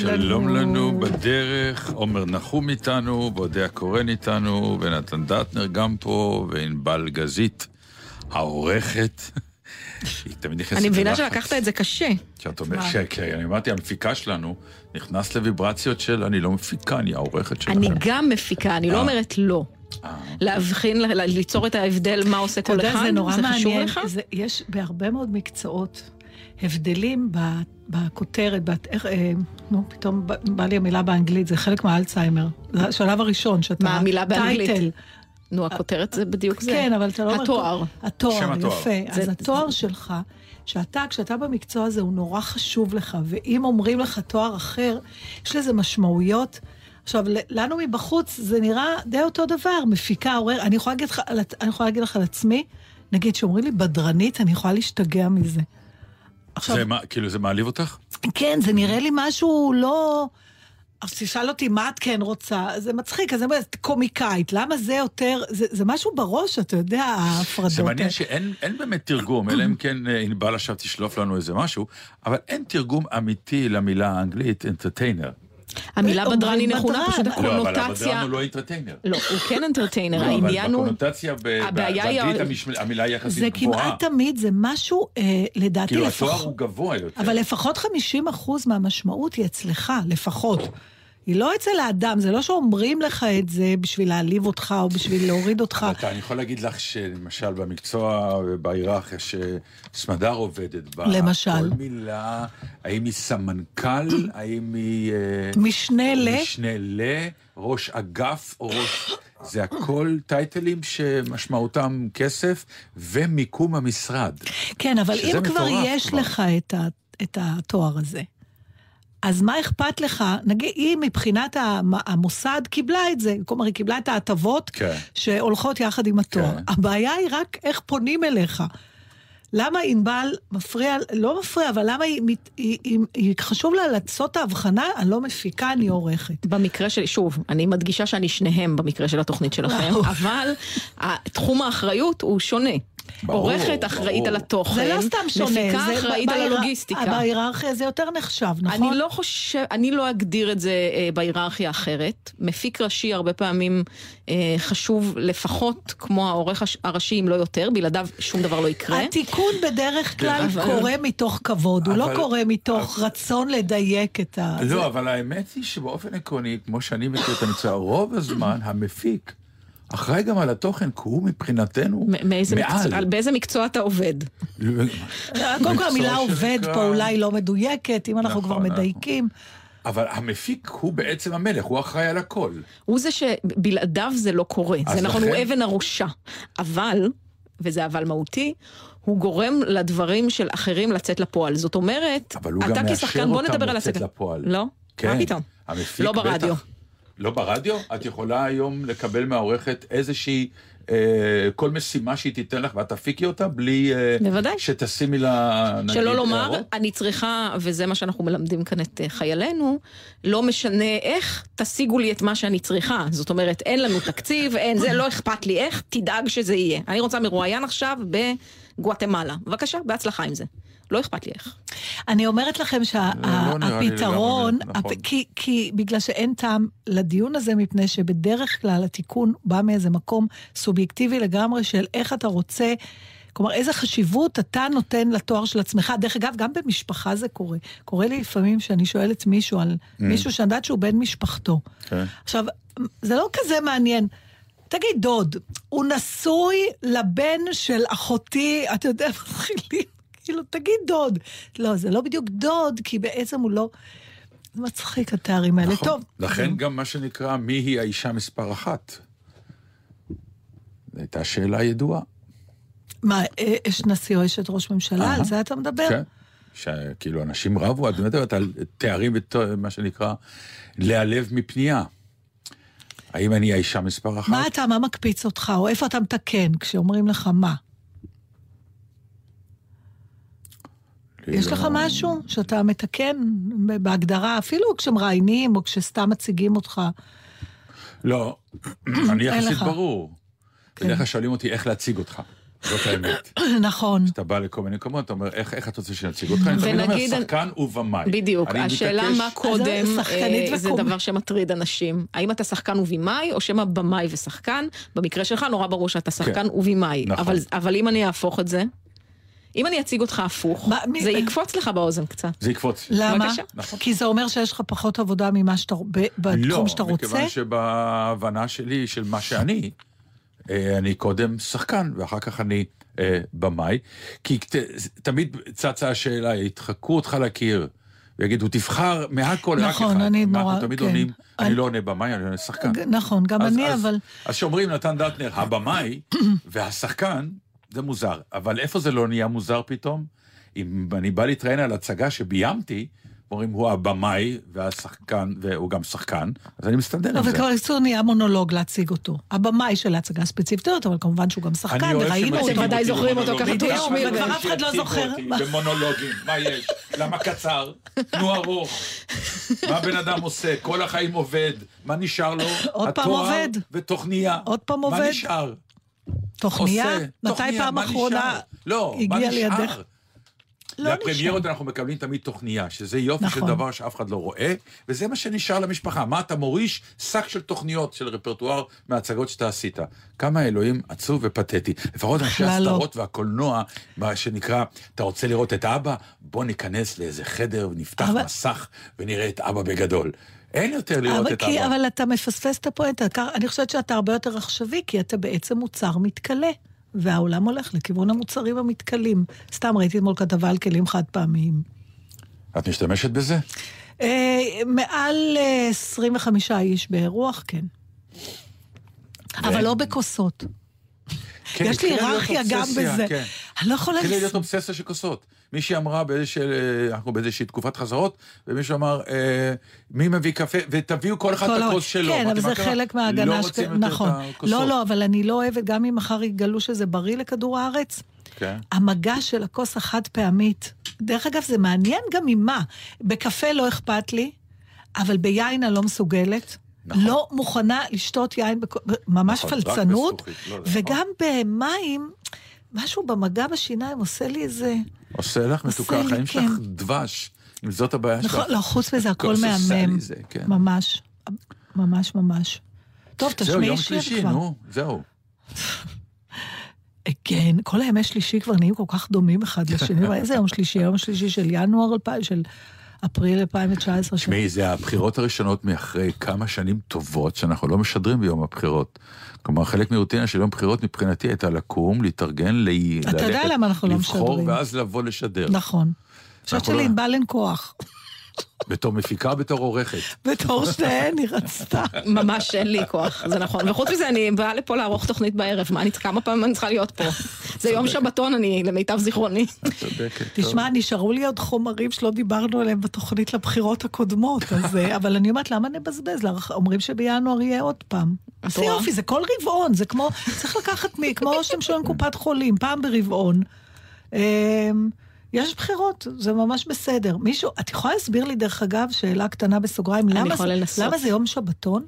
שלום לנו בדרך, עומר נחום איתנו, ואודיה הקורן איתנו, ונתן דטנר גם פה, וענבל גזית, העורכת. היא תמיד נכנסת אני מבינה. שלקחת את זה קשה. שאת אומרת, כי אני אמרתי, המפיקה שלנו נכנס לוויברציות של אני לא מפיקה, אני העורכת שלכם. אני גם מפיקה, אני לא אה. אומרת לא. אה, להבחין, ליצור את ההבדל מה עושה כל אחד, זה חשוב. לך? יש בהרבה מאוד מקצועות הבדלים ב, בכותרת, בת, איך, אה, נו, פתאום בא לי המילה באנגלית, זה חלק מהאלצהיימר. זה השלב הראשון, שאתה... מה המילה באנגלית? טייטל. נו, הכותרת זה בדיוק זה. כן, אבל אתה לא... אומר- התואר. התואר, שם התואר. יפה. זה- אז התואר שלך, שאתה, כשאתה במקצוע הזה, הוא נורא חשוב לך, ואם אומרים לך תואר אחר, יש לזה משמעויות. עכשיו, לנו מבחוץ זה נראה די אותו דבר, מפיקה, עורר, אני יכולה להגיד לך, על עצ- אני יכולה להגיד לך על עצמי, נגיד שאומרים לי בדרנית, אני יכולה להשתגע מזה. עכשיו, זה מה, כאילו זה מעליב אותך? כן, זה נראה לי משהו לא... אז תשאל אותי, מה את כן רוצה? זה מצחיק, אז אני אומרת, קומיקאית, למה זה יותר... זה, זה משהו בראש, אתה יודע, ההפרדות. זה מעניין. שאין אין באמת תרגום, אלא אם כן אה, ענבל עכשיו תשלוף לנו איזה משהו, אבל אין תרגום אמיתי למילה האנגלית אנטרטיינר. המילה בדרן היא נכונה. פשוט לא, אבל הקונוטציה... הבדרן הוא לא אנטרטיינר. לא, הוא כן אנטרטיינר, לא, אבל העניין הוא... בקונוטציה ב- הבעיה היא- באנגלית המילה היא יחסית זה גבוהה. כמעט תמיד, זה משהו, אה, לדעתי כאילו התואר לפחות... הוא גבוה יותר. אבל לפחות 50 אחוז מהמשמעות היא אצלך, לפחות. היא לא אצל האדם, זה לא שאומרים לך את זה בשביל להעליב אותך או בשביל להוריד אותך. אתה- אני יכול להגיד לך שלמשל במקצוע ובהיררכיה שסמדר עובדת בה, למשל? כל מילה, האם היא סמנכ"ל, האם היא... אה, משנה ל... משנה ל, ראש אגף או ראש... זה הכל טייטלים שמשמעותם כסף ומיקום המשרד. כן, אבל אם כבר יש כבר. לך את, ה, את התואר הזה, אז מה אכפת לך? נגיד, היא מבחינת המ- המוסד קיבלה את זה, כלומר, היא קיבלה את ההטבות כן. שהולכות יחד עם התואר. כן. הבעיה היא רק איך פונים אליך. למה ענבל מפריע, לא מפריע, אבל למה היא, מת- היא, היא, היא חשוב לה לעשות את ההבחנה, אני לא מפיקה, אני עורכת. במקרה שלי, שוב, אני מדגישה שאני שניהם במקרה של התוכנית שלכם. אבל תחום האחריות הוא שונה. ברור, עורכת אחראית ברור. על התוכן, זה לא סתם שונה, מפיקה זה אחראית על הלוגיסטיקה. בהיררכיה זה יותר נחשב, נכון? אני לא חושב, אני לא אגדיר את זה אה, בהיררכיה אחרת. מפיק ראשי הרבה פעמים אה, חשוב לפחות כמו העורך הש- הראשי, אם לא יותר, בלעדיו שום דבר לא יקרה. התיקון בדרך כלל אבל- קורה מתוך כבוד, הוא לא אבל- קורה מתוך רצון לדייק את ה... זה- לא, אבל האמת היא שבאופן עקרוני, כמו שאני מכיר את המקצוע, רוב הזמן המפיק אחראי גם על התוכן, כי הוא מבחינתנו מקצוע, מעל. באיזה מקצוע אתה עובד? קודם כל המילה עובד פה אולי לא מדויקת, אם אנחנו כבר נכון. מדייקים. אבל המפיק הוא בעצם המלך, הוא אחראי על הכל. הוא זה שבלעדיו זה לא קורה. זה נכון, לכן- הוא אבן הראשה. אבל, וזה אבל מהותי, הוא גורם לדברים של אחרים לצאת לפועל. זאת אומרת, אבל הוא אתה גם מאשר כשחקן, בוא אותם נדבר על לצאת הסגל. לפועל. לא? כן. מה פתאום? המפיק לא ברדיו. בטח. לא ברדיו? את יכולה היום לקבל מהעורכת איזושהי, אה, כל משימה שהיא תיתן לך ואת תפיקי אותה בלי אה, בוודאי. שתשימי לה, נגיד, שלא לומר, הערות? אני צריכה, וזה מה שאנחנו מלמדים כאן את אה, חיילינו, לא משנה איך, תשיגו לי את מה שאני צריכה. זאת אומרת, אין לנו תקציב, אין זה, לא אכפת לי איך, תדאג שזה יהיה. אני רוצה מרואיין עכשיו בגואטמלה. בבקשה, בהצלחה עם זה. לא אכפת לי איך. אני אומרת לכם לא שהפתרון, לגמרי נכון. כי, כי בגלל שאין טעם לדיון הזה, מפני שבדרך כלל התיקון בא מאיזה מקום סובייקטיבי לגמרי של איך אתה רוצה, כלומר, איזה חשיבות אתה נותן לתואר של עצמך. דרך אגב, גם במשפחה זה קורה. קורה לי לפעמים שאני שואלת מישהו על מישהו שאני יודעת שהוא בן משפחתו. כן. עכשיו, זה לא כזה מעניין. תגיד, דוד, הוא נשוי לבן של אחותי, אתה יודע, מתחילים, כאילו, תגיד דוד. לא, זה לא בדיוק דוד, כי בעצם הוא לא... זה מצחיק, התארים האלה. נכון. טוב. לכן גם מה שנקרא, מי היא האישה מספר אחת? זו הייתה שאלה ידועה. מה, אה, אשת נשיא או אשת ראש ממשלה? על. זה אתה מדבר? כן. שכאילו אנשים רבו, את מדברת על תארים ומה שנקרא, להיעלב מפנייה. האם אני האישה מספר אחת? מה אתה, מה מקפיץ אותך, או איפה אתה מתקן כשאומרים לך מה? יש לך משהו שאתה מתקן בהגדרה, אפילו כשמראיינים או כשסתם מציגים אותך? לא, אני יחסית. ברור. כן. בדרך כלל שואלים אותי איך להציג אותך. זאת האמת. נכון. אתה בא לכל מיני מקומות, אתה אומר, איך, איך את רוצה שנציג אותך? אני תמיד אומר, שחקן ובמאי. בדיוק, השאלה מתעקש- מה קודם, אה, זה. דבר שמטריד אנשים. האם אתה שחקן ובימאי, או שמא במאי ושחקן? במקרה שלך נורא ברור שאתה שחקן ובימאי. נכון. אבל- אבל אם אני אהפוך את זה, אם אני אציג אותך הפוך, מה, מי- זה יקפוץ לך באוזן קצת. זה יקפוץ. למה? בבקשה. נכון. כי זה אומר שיש לך פחות עבודה ממה שאתה, ב- בתחום שאתה לא, רוצה? מכיוון שבהבנה שלי של מה שאני, אה, אני קודם שחקן, ואחר כך אני אה, במאי, כי ת, תמיד צצה השאלה, ידחקו אותך לקיר, ויגידו, תבחר מהכל רק אחד. נכון, אני נורא- אנחנו תמיד כן. עונים, אני אני- לא עונה במאי, אני עונה שחקן. נכון, גם אז- אני, אז- אבל... אז כשאומרים נתן דטנר, הבמאי והשחקן, זה מוזר. אבל איפה זה לא נהיה מוזר פתאום? אם אני בא להתראיין על הצגה שביימתי, אומרים, הוא הבמאי והשחקן, והוא גם שחקן, אז אני מסתדר לא, עם זה. וכבר איסור נהיה מונולוג להציג אותו. הבמאי של ההצגה הספציפית אבל כמובן שהוא גם שחקן, וראינו אותו. ודאי אותי זוכרים אותו. ככה, אני וכבר אוהב אף אחד לא זוכר. במונולוגים, מה יש? למה קצר? תנו ארוך. מה בן אדם עושה? כל החיים עובד. מה נשאר לו? עוד פעם התואר עובד. ותוכניה. עוד פעם עובד. מה נשאר? תוכניה? עושה. מתי תוכניה, פעם אחרונה? לא, הגיע? לידך? לא לפרמיירות. אנחנו מקבלים תמיד תוכניה, שזה יופי של נכון. דבר שאף אחד לא רואה, וזה מה שנשאר למשפחה. מה אתה מוריש? שק של תוכניות, של רפרטואר מההצגות שאתה עשית. כמה אלוהים עצוב ופתטי. לפחות אנשי בכלל לא. והקולנוע, מה שנקרא, אתה רוצה לראות את אבא? בוא ניכנס לאיזה חדר ונפתח אבל- מסך ונראה את אבא בגדול. אין יותר לראות אבל, את כי, אבא. אבל אתה מפספס את הפואנטה. אני חושבת שאתה הרבה יותר עכשווי, כי אתה בעצם מוצר מתכלה. והעולם הולך לכיוון המוצרים המתכלים. סתם ראיתי אתמול כתבה על כלים חד פעמיים. את משתמשת בזה? אה, מעל אה, 25 איש באירוח, כן. אבל לא בכוסות. כן, יש לי היררכיה גם בזה. כן. אני לא יכולה... התחילה להיות אובססיה של כוסות. מישהי אמרה, באיזושהי, אה, אנחנו באיזושהי תקופת חזרות, ומישהו אמר, אה, מי מביא קפה, ותביאו כל אחד את הכוס שלו. כן, אבל זה? חלק לא מההגנה רוצים שכ- יותר נכון. את הכוסות. לא, לא, אבל אני לא אוהבת, גם אם מחר יגלו שזה בריא לכדור הארץ, כן. המגע של הכוס החד פעמית, דרך אגב, זה מעניין גם ממה. בקפה לא אכפת לי, אבל ביין אני לא מסוגלת. נכון. לא מוכנה לשתות יין, בכ... ממש נכון, פלצנות, לא, וגם במים, משהו במגע בשיניים עושה לי איזה... עושה לך מתוקה, החיים כן. שלך דבש, אם זאת הבעיה שלך. נכון, לא, חוץ מזה, הכל מהמם. כן. ממש, ממש ממש. טוב, זהו, תשמעי יום שיר שלישי, כבר. נו, זהו. כן, כל הימי שלישי כבר נהיים כל כך דומים אחד לשני. איזה יום שלישי? יום שלישי של ינואר 2000, של אפריל 2019. תשמעי, זה הבחירות הראשונות מאחרי כמה שנים טובות שאנחנו לא משדרים ביום הבחירות. כלומר, חלק מרוטינה של יום בחירות מבחינתי הייתה לקום, להתארגן, ל... אתה יודע למה אנחנו לא לבחור משדרים. ואז לבוא לשדר. נכון. אני חושבת אנחנו לא- שלענבל אין כוח. בתור מפיקה, בתור עורכת. בתור שתיהן היא רצתה. ממש אין לי כוח, זה נכון. וחוץ מזה, אני באה לפה לערוך תוכנית בערב, מה, אני כמה פעמים אני צריכה להיות פה? זה יום שבתון, אני, למיטב זיכרוני. את צודקת. תשמע, נשארו לי עוד חומרים שלא דיברנו עליהם בתוכנית לבחירות הקודמות, אז... אה, אבל אני אומרת, למה נבזבז? אומרים שבינואר יהיה עוד פעם. זה? יופי, זה כל רבעון, זה כמו... צריך לקחת מי... כמו שאתם שואלים קופת חולים, פעם ברבעון. אמ, יש בחירות, זה ממש בסדר. מישהו, את יכולה להסביר לי, דרך אגב, שאלה קטנה בסוגריים, למה. למה זה יום שבתון?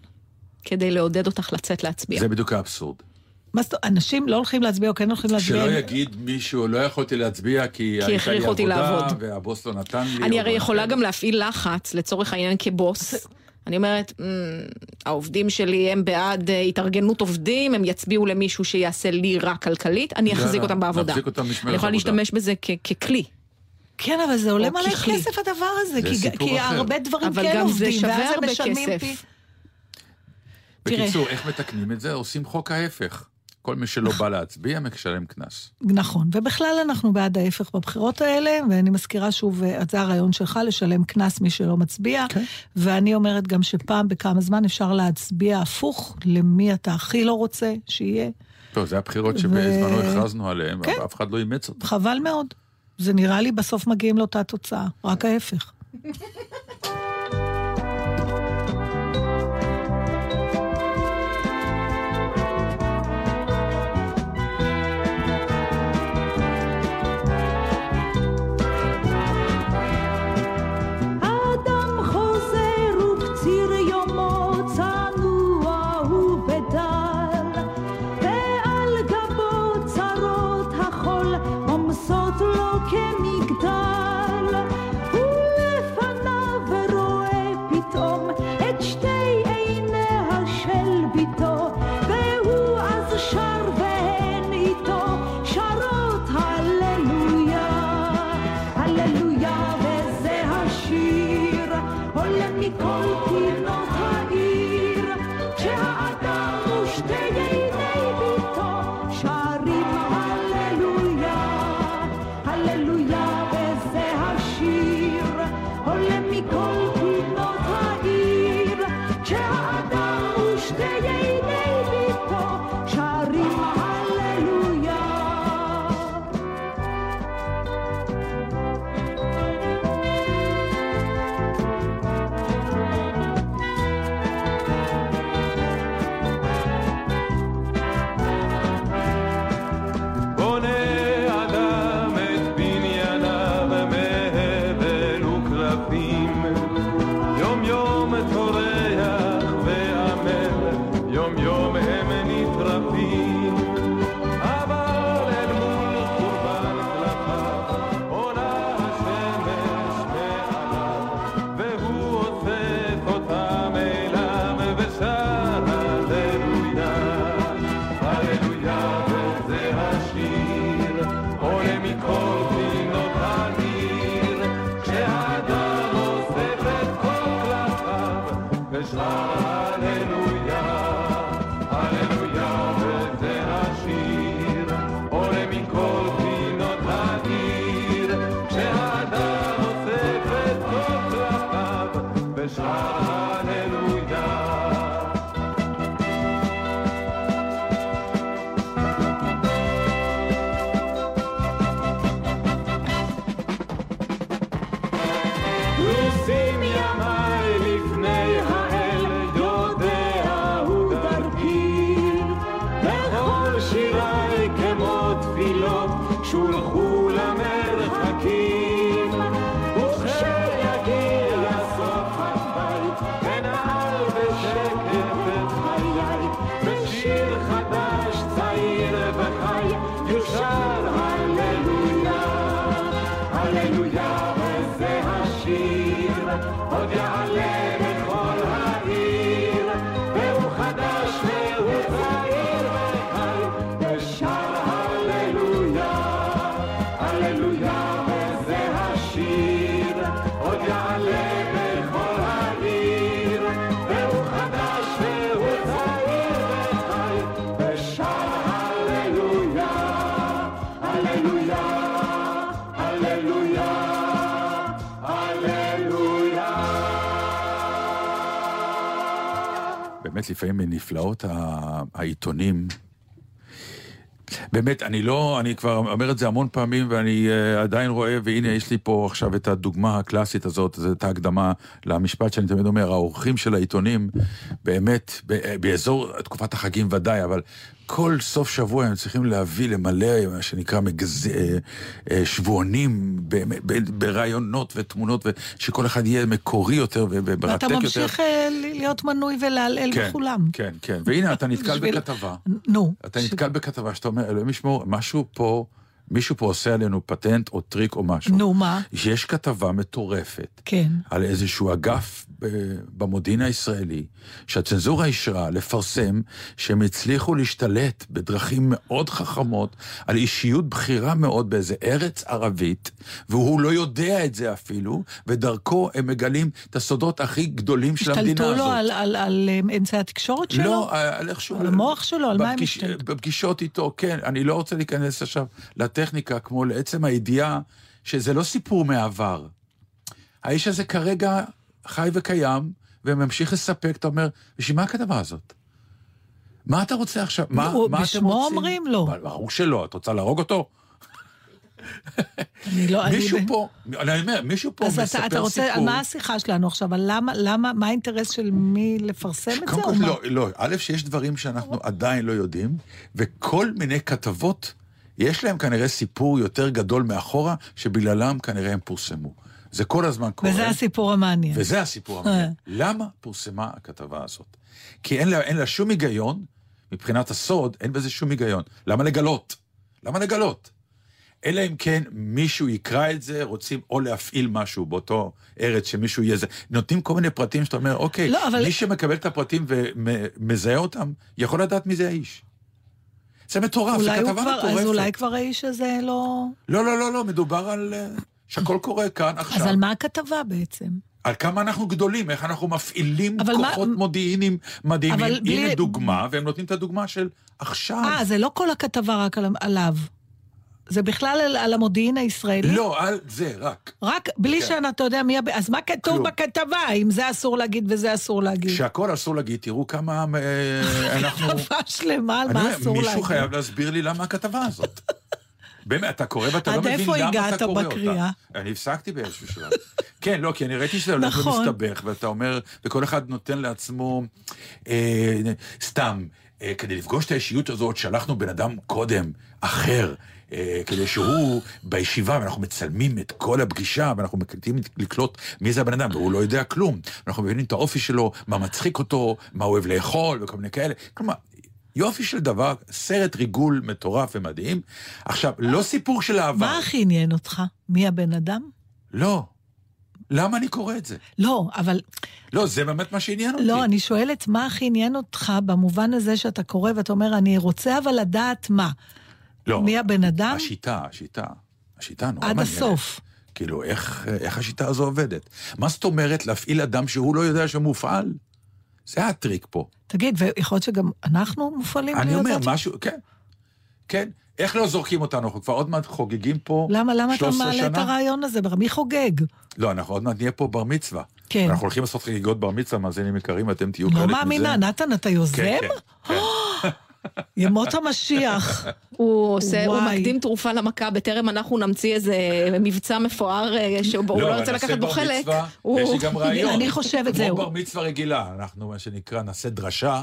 כדי לעודד אותך לצאת להצביע. זה בדיוק האבסורד. מה זאת אומרת, אנשים לא הולכים להצביע או כן הולכים להצביע? שלא יגיד מישהו, לא יכולתי להצביע כי הייתה לי הכריחו אותי עבודה, לעבוד. והבוס לא נתן לי. אני הרי יכולה כאלה. גם להפעיל לחץ, לצורך העניין כבוס. אני אומרת, "מ, העובדים שלי הם בעד אה, התארגנות עובדים, הם יצביעו למישהו שיעשה לי רע כלכלית, אני אחזיק יאללה, אותם בעבודה. נחזיק אותם במשמרת אני יכולה עבודה. להשתמש בזה כ- ככלי. כן, אבל זה עולה מלא ככלי. כסף הדבר הזה, זה כי, סיפור כי אחר. הרבה דברים אבל כן גם זה עובדים, שווה ואז הם הרבה משלמים כסף. פי... בקיצור, איך מתקנים את זה? עושים חוק ההפך. כל מי שלא בא להצביע, משלם קנס. נכון, ובכלל אנחנו בעד ההפך בבחירות האלה, ואני מזכירה שוב, אה, זה הרעיון שלך, לשלם קנס מי שלא מצביע, כן. ואני אומרת גם שפעם בכמה זמן אפשר להצביע הפוך למי אתה הכי לא רוצה שיהיה. טוב, זה הבחירות שבזמנו הכרזנו עליהן, ואף אחד לא אימץ אותן. חבל מאוד. זה נראה לי בסוף מגיעים לאותה תוצאה, רק ההפך. לו כמגדל, לפעמים מנפלאות העיתונים. באמת, אני לא, אני כבר אומר את זה המון פעמים ואני uh, עדיין רואה, והנה יש לי פה עכשיו את הדוגמה הקלאסית הזאת, את ההקדמה למשפט שאני תמיד אומר, האורחים של העיתונים, באמת, באזור תקופת החגים ודאי, אבל כל סוף שבוע הם צריכים להביא, למלא, מה שנקרא, מגז... אה, אה, שבועונים, באמת, ברעיונות ותמונות, שכל אחד יהיה מקורי יותר וברתק ואתה יותר. ממשיך אה, להיות מנוי ולהלעל כן, בכולם. כן, כן, והנה אתה נתקל בשביל- בכתבה. נו. אתה ש- נתקל בכתבה שאתה אומר, אלוהים ישמור, משהו פה, מישהו פה עושה עלינו פטנט או טריק או משהו. נו, מה? יש כתבה מטורפת כן. על איזשהו אגף במודיעין הישראלי, שהצנזורה אישרה לפרסם שהם הצליחו להשתלט בדרכים מאוד חכמות על אישיות בכירה מאוד באיזה ארץ ערבית, והוא לא יודע את זה אפילו, ודרכו הם מגלים את הסודות הכי גדולים של המדינה הזאת. השתלטו לו על, על, על אה, אמצעי התקשורת שלו? לא, על איכשהו... על המוח שלו? על מה הם השתלטו? בפגישות איתו, כן. אני לא רוצה להיכנס עכשיו לטכניקה, כמו לעצם הידיעה שזה לא סיפור מהעבר. האיש הזה כרגע חי וקיים, וממשיך לספק, אתה אומר, בשביל מה הכתבה הזאת? מה אתה רוצה עכשיו? מה, מה אתם בשמו רוצים? אומרים לו. ברור שלא, את רוצה להרוג אותו? אני לא... אני מישהו ב- פה, אני אומר, מישהו פה אז מספר אתה, אתה רוצה, סיפור. על מה השיחה שלנו עכשיו? על למה, למה, מה האינטרס של מי לפרסם את זה? קודם כל? לא, לא. א', שיש דברים שאנחנו עדיין לא יודעים, וכל מיני כתבות, יש להם כנראה סיפור יותר גדול מאחורה, שבגללם כנראה הם פורסמו. זה כל הזמן קורה. וזה הסיפור המעניין. וזה הסיפור המעניין. למה פורסמה הכתבה הזאת? כי אין לה, אין לה שום היגיון, מבחינת הסוד, אין בזה שום היגיון. למה לגלות? למה לגלות? אלא אם כן מישהו יקרא את זה, רוצים או להפעיל משהו באותו ארץ, שמישהו יהיה זה. נותנים כל מיני פרטים שאתה אומר, אוקיי, לא, אבל- מי שמקבל את הפרטים ומזהה אותם, יכול לדעת מי זה האיש. זה מטורף, זו הוא כתבה מטורפת. אז אולי כבר האיש הזה לא... לא, לא, לא, לא, מדובר על... שהכל קורה כאן עכשיו. אז על מה הכתבה בעצם? על כמה אנחנו גדולים, איך אנחנו מפעילים כוחות מה- מודיעיניים מדהימים. אבל בלי- הנה דוגמה, והם נותנים את הדוגמה של עכשיו. אה, זה לא כל הכתבה רק על, עליו. זה בכלל על, על המודיעין הישראלי? לא, על זה, רק. רק בלי כן. שאתה יודע מי... אז מה כתוב כלום. בכתבה, אם זה אסור להגיד וזה אסור להגיד? שהכל אסור להגיד, תראו כמה אה, אנחנו... כתבה שלמה על מה אסור להגיד. מישהו חייב להסביר לי למה הכתבה הזאת. באמת, אתה קורא ואתה לא מבין למה אתה קורא בקריאה? אותה. אני הפסקתי באיזשהו שלב. כן, לא, כי אני ראיתי שזה הולך נכון. ומסתבך, ואתה אומר, וכל אחד נותן לעצמו, אה, סתם, אה, כדי לפגוש את האישיות הזאת, שלחנו בן אדם קודם, אחר. אה, כדי שהוא בישיבה, ואנחנו מצלמים את כל הפגישה, ואנחנו מקליטים לקלוט מי זה הבן אדם, והוא לא יודע כלום. אנחנו מבינים את האופי שלו, מה מצחיק אותו, מה הוא אוהב לאכול, וכל מיני כאלה. כלומר, יופי של דבר, סרט ריגול מטורף ומדהים. עכשיו, לא סיפור של העבר. מה הכי עניין אותך? מי הבן אדם? לא. למה אני קורא את זה? לא, אבל... לא, זה באמת מה שעניין אותי. לא, אני שואלת, מה הכי עניין אותך במובן הזה שאתה קורא ואתה אומר, אני רוצה אבל לדעת מה? לא, מי הבן אדם? השיטה, השיטה. השיטה נורא עד מעניינת. הסוף. כאילו, איך, איך השיטה הזו עובדת? מה זאת אומרת להפעיל אדם שהוא לא יודע שמופעל? זה הטריק פה. תגיד, ויכול להיות שגם אנחנו מופעלים? אני אומר, לדעת? משהו, כן. כן. איך לא זורקים אותנו? אנחנו כבר עוד מעט חוגגים פה למה, למה אתה 13 מעלה את שנה. הרעיון הזה? מי חוגג? לא, אנחנו עוד מעט נהיה פה בר מצווה. כן. אנחנו הולכים לעשות חגיגות בר מצווה, מאזינים יקרים, אתם תהיו חלק לא מזה. מאמינה, נתן, אתה יוזם? כן, כן, כן. ימות המשיח. הוא עושה, הוא. מקדים תרופה למכה, בטרם אנחנו נמציא איזה מבצע מפואר אה, שבו הוא לא, לא רוצה לקחת בו חלק. ויש לי גם רעיון. אני חושבת, כמו זהו. בר מצווה רגילה, אנחנו מה שנקרא נעשה דרשה,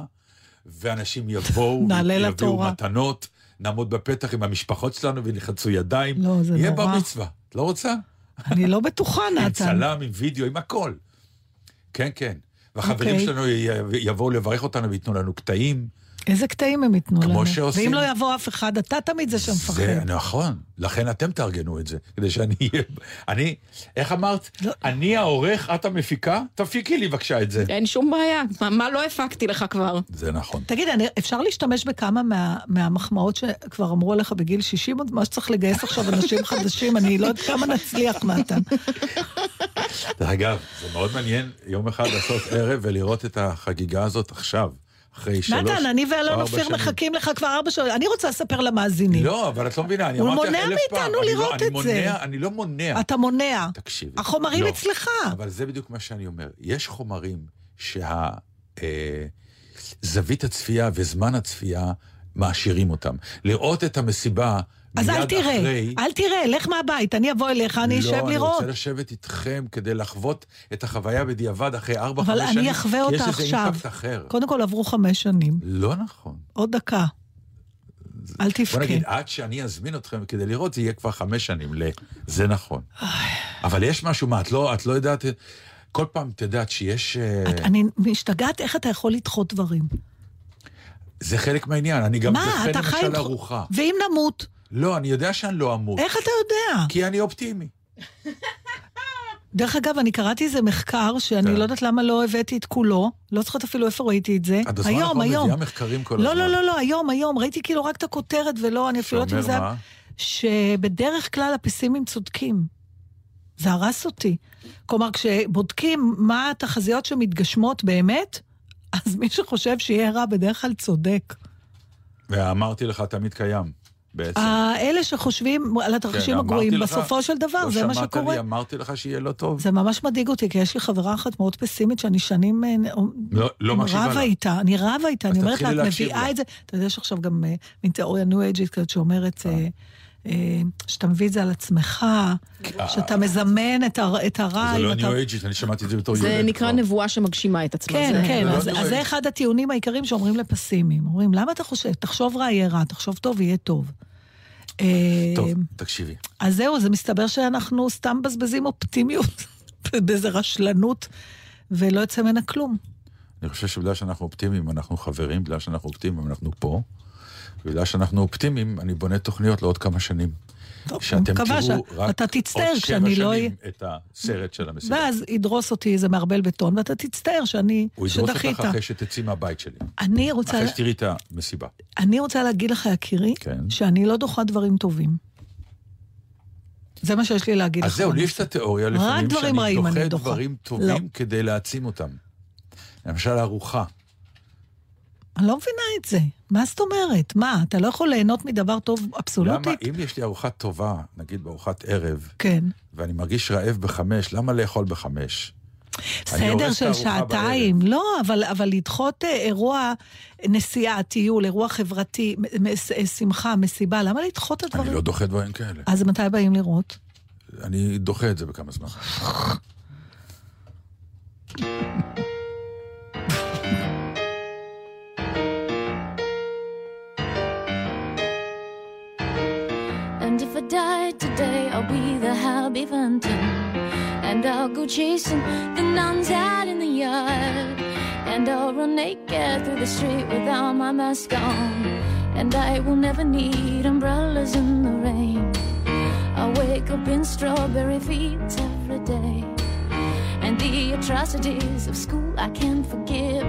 ואנשים יבואו, לתורה. מתנות, נעמוד בפתח עם המשפחות שלנו ונלחצו ידיים. לא, זה יהיה נורא. בר מצווה, את לא רוצה? אני לא בטוחה, עם נתן. צלם, עם וידאו, עם הכל. כן, כן. והחברים אוקיי. שלנו יבואו לברך אותנו וייתנו לנו קטעים. איזה קטעים הם ייתנו כמו לנו? שעושים- ואם לא יבוא אף אחד, אתה תמיד זה שמפחד. זה נכון, לכן אתם תארגנו את זה, כדי שאני אהיה... אני, איך אמרת? לא. אני העורך, את המפיקה? תפיקי לי בבקשה את זה. אין שום בעיה, מה- מה לא הפקתי לך כבר? זה נכון. תגיד, אני, אפשר להשתמש בכמה מה, מהמחמאות שכבר אמרו עליך בגיל 60, עוד מה שצריך לגייס עכשיו אנשים חדשים, אני לא יודעת כמה נצליח. דרך אגב, זה מאוד מעניין יום אחד לעשות ערב ולראות את החגיגה הזאת עכשיו, אחרי שלוש נתן, אני ואלון אופיר. מחכים לך כבר ארבע שעות, אני רוצה לספר למאזינים. לא, אבל את לא מבינה, אני הוא אמרתי לך מונע אלף פעם. מאיתנו אני לא- לראות את מונע, זה. אני לא מונע. אתה מונע. תקשיבי. החומרים לא. אצלך. אבל זה בדיוק מה שאני אומר. יש חומרים שהזווית הצפייה וזמן הצפייה מעשירים אותם. לראות את המסיבה אז אל תראה, אחרי... אל תראה, לך מהבית, אני אבוא אליך, אני אשב לא, אני לראות. רוצה לשבת איתכם כדי לחוות את החוויה בדיעבד אחרי ארבע, אבל חמש אני שנים. אחווה כי אותה יש לזה עכשיו. אימפקט אחר. קודם כל עברו חמש שנים, לא נכון. עוד דקה. אל בוא תבכה. נגיד, עד שאני אזמין אתכם כדי לראות, זה יהיה כבר חמש שנים ל... זה נכון. אבל יש משהו, מה, את לא, את לא יודעת... כל פעם, את יודעת שיש... אה, את- אני משתגעת איך אתה יכול לדחות דברים. זה חלק מהעניין, אני גם מה, אתה חי... למשל ארוחה. ואם נמות, לא, אני יודע שאני לא אמות, איך אתה יודע? כי אני אופטימי. דרך אגב, אני קראתי איזה מחקר, שאני כן. לא יודעת למה לא הבאתי את כולו, לא זוכרת אפילו איפה ראיתי את זה. את בזמן היום, האחרון היום. מביאה מחקרים כל לא, הזמן. לא, לא, לא, היום, היום. ראיתי כאילו רק את הכותרת ולא, אני אפילו לא יודעת אם זה? שבדרך כלל הפסימים צודקים. זה הרס אותי. כלומר, כשבודקים מה התחזיות שמתגשמות באמת, אז מי שחושב שיהיה רע בדרך כלל צודק. ואמרתי לך, תמיד קיים, בעצם. האלה שחושבים על התרחישים כן, הגרועים, לך- בסופו של דבר, לא זה מה שמעת שקורה. לי, אמרתי לך שיהיה לא טוב. זה ממש מדאיג אותי, כי יש לי חברה אחת מאוד פסימית שאני שנים אה, לא- לא מקשיבה רבה לה. איתה, אני רבה איתה, אני אומרת לה, את מביאה לה." את זה, אתה יודע שיש עכשיו גם אה, מין תיאוריה ניו אייג'ית כזאת שאומרת, אה, שאתה מביא את זה על עצמך, שאתה מזמן את הר- את הרע. זה לא ניו אייג'ית, אני שמעתי את זה בתור ילד. זה נקרא כבר. נבואה שמגשימה את עצמה. כן, כן, לא אז זה. אחד הטיעונים העיקריים שאומרים לפסימיים. אומרים, למה אתה חושב, תחשוב רע יהיה רע, תחשוב טוב יהיה טוב. אה, טוב, תקשיבי. אז זהו, זה מסתבר שאנחנו סתם מבזבזים אופטימיות באיזה רשלנות, ולא יוצא ממנה כלום. אני חושב שבגלל שאנחנו אופטימיים, אנחנו חברים, בגלל שאנחנו אופטימיים, אנחנו פה. בגלל שאנחנו אופטימיים, אני בונה תוכניות לעוד כמה שנים. טוב, שאתם מקווה תראו רק שאתה תצטער עוד שבע כשאני לא... שנים את הסרט של המסיבה. ואז ידרוס אותי איזה מערבל בטון, ואתה תצטער שאני... הוא ידרוס שדחית. אותך אחרי שתצאי מהבית שלי. אני רוצה, אחרי שתראי את המסיבה. אני רוצה להגיד לך, יקירי, כן. שאני לא דוחה דברים טובים. זה מה שיש לי להגיד לך. אז זהו, לי יש. את התיאוריה לפעמים שאני דוחה. דברים לא. טובים כדי להעצים אותם. למשל ארוחה. אני לא מבינה את זה. מה זאת אומרת? מה, אתה לא יכול ליהנות מדבר טוב למה אבסולוטית? אם יש לי ארוחה טובה, נגיד בארוחת ערב, כן. ואני מרגיש רעב בחמש, למה לאכול בחמש? אני סדר של שעתיים. לא, אבל, אבל לדחות אה, אירוע נסיעה, טיול, אירוע חברתי, מס- אה, שמחה, מסיבה, למה לדחות את אני הדברים? לא דוחה דברים כאלה. אז מתי באים לראות? אני דוחה את זה בכמה זמן. die today, I'll be the happy phantom. And I'll go chasing the nuns out in the yard. And I'll run naked through the street without my mask on. And I will never need umbrellas in the rain. I'll wake up in strawberry fields every day. And the atrocities of school I can't forgive.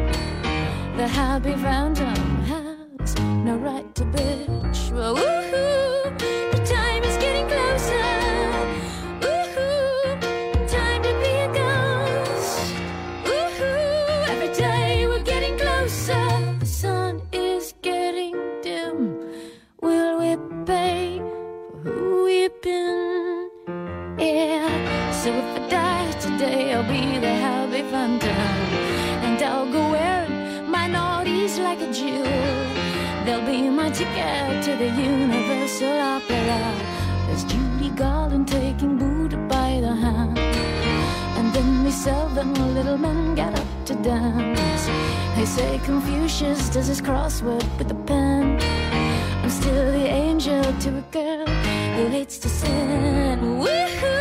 The happy phantom has no right to bitch. Well, Universal Opera. There's Judy Garland taking Buddha by the hand. And then we seven little men get up to dance. They say Confucius does his crossword with a pen. I'm still the angel to a girl who hates to sin. Woohoo!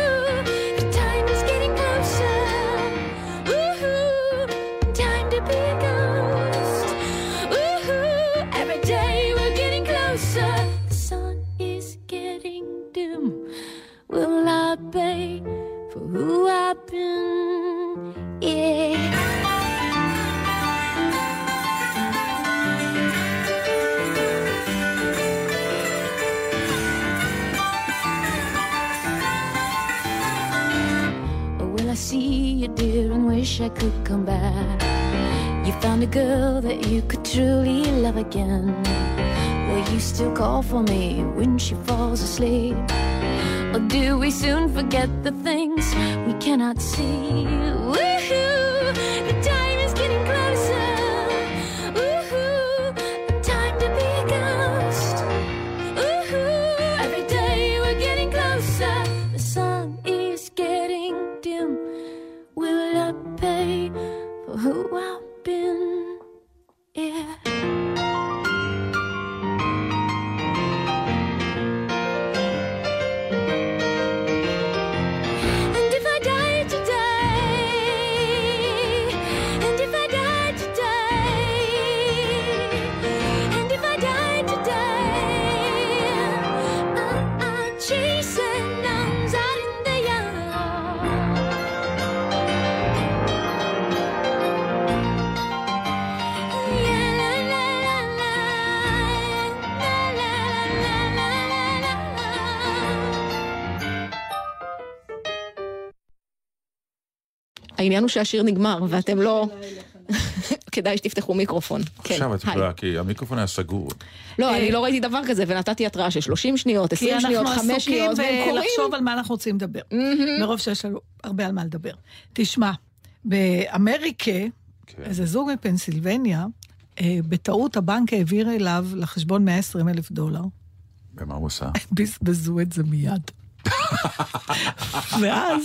A girl that you could truly love again. Will you still call for me when she falls asleep? Or do we soon forget the things we cannot see? העניין הוא שהשיר נגמר, ואתם לא... כדאי שתפתחו מיקרופון. כן, עכשיו את היי. יכולה, כי המיקרופון היה סגור. לא, אני לא ראיתי דבר כזה, ונתתי התראה של 30 שניות, כי 20 שניות, אנחנו 5 עסוקים שניות, והם קוראים. ולחשוב על מה אנחנו רוצים לדבר. מרוב שיש לנו הרבה על מה לדבר. תשמע, באמריקה, כן. איזה זוג מפנסילבניה, אה, בטעות הבנק העביר אליו לחשבון 120 אלף דולר. ומה הוא עושה? בזבזו את זה מיד. ואז,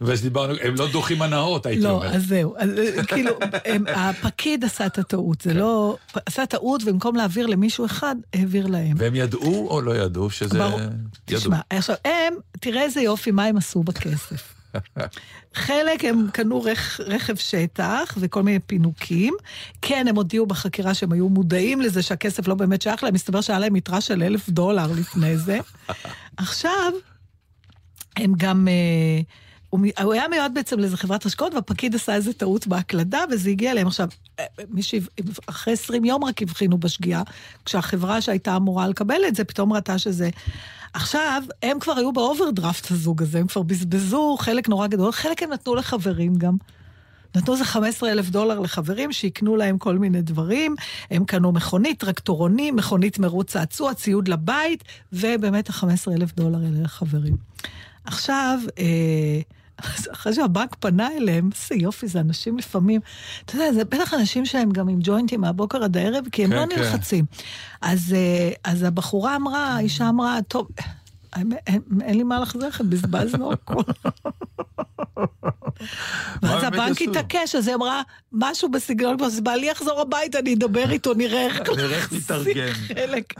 ואז דיברנו, הם לא דוחים הנאות, הייתי לא, אומר. אז זהו, אז, אה, כאילו, הם- הפקיד עשה את הטעות, זה לא, עשה טעות, ובמקום להעביר למישהו אחד, העביר להם. והם ידעו או לא ידעו שזה... ברור. ידעו. תשמע, עכשיו, הם, תראה איזה יופי, מה הם עשו בכסף. חלק הם קנו רכ, רכב שטח וכל מיני פינוקים. כן, הם הודיעו בחקירה שהם היו מודעים לזה שהכסף לא באמת שייך להם, מסתבר שהיה להם יתרה של אלף דולר לפני זה. עכשיו, הם גם... אה, הוא הוא היה מיועד בעצם לאיזה חברת השקעות, והפקיד עשה איזה טעות בהקלדה, וזה הגיע אליהם. עכשיו, אה, מי שאחרי 20 יום רק הבחינו בשגיאה, כשהחברה שהייתה אמורה לקבל את זה, פתאום ראתה שזה... עכשיו, הם כבר היו באוברדרפט הזוג הזה, הם כבר בזבזו חלק נורא גדול, חלק הם נתנו לחברים גם. נתנו איזה 15 אלף דולר לחברים שיקנו להם כל מיני דברים. הם קנו מכונית, טרקטורונים, מכונית מרוץ צעצוע, ציוד לבית, ובאמת ה-15 אלף דולר האלה לחברים. עכשיו, אה, אז אחרי שהבנק פנה אליהם, איזה יופי, זה אנשים לפעמים, אתה יודע, זה בטח אנשים שהם גם עם ג'וינטים מהבוקר עד הערב, כי הם כן, לא כן. נלחצים. אז, אה, אז הבחורה אמרה, האישה אמרה, טוב, האמת, אין, אין לי מה להחזיר לכם, בזבזנו הכול. ואז הבנק? התעקש, אז היא אמרה, משהו בסגנון, אז בעלי יחזור הביתה, אני אדבר איתו, נראה איך נתארגן. חלק.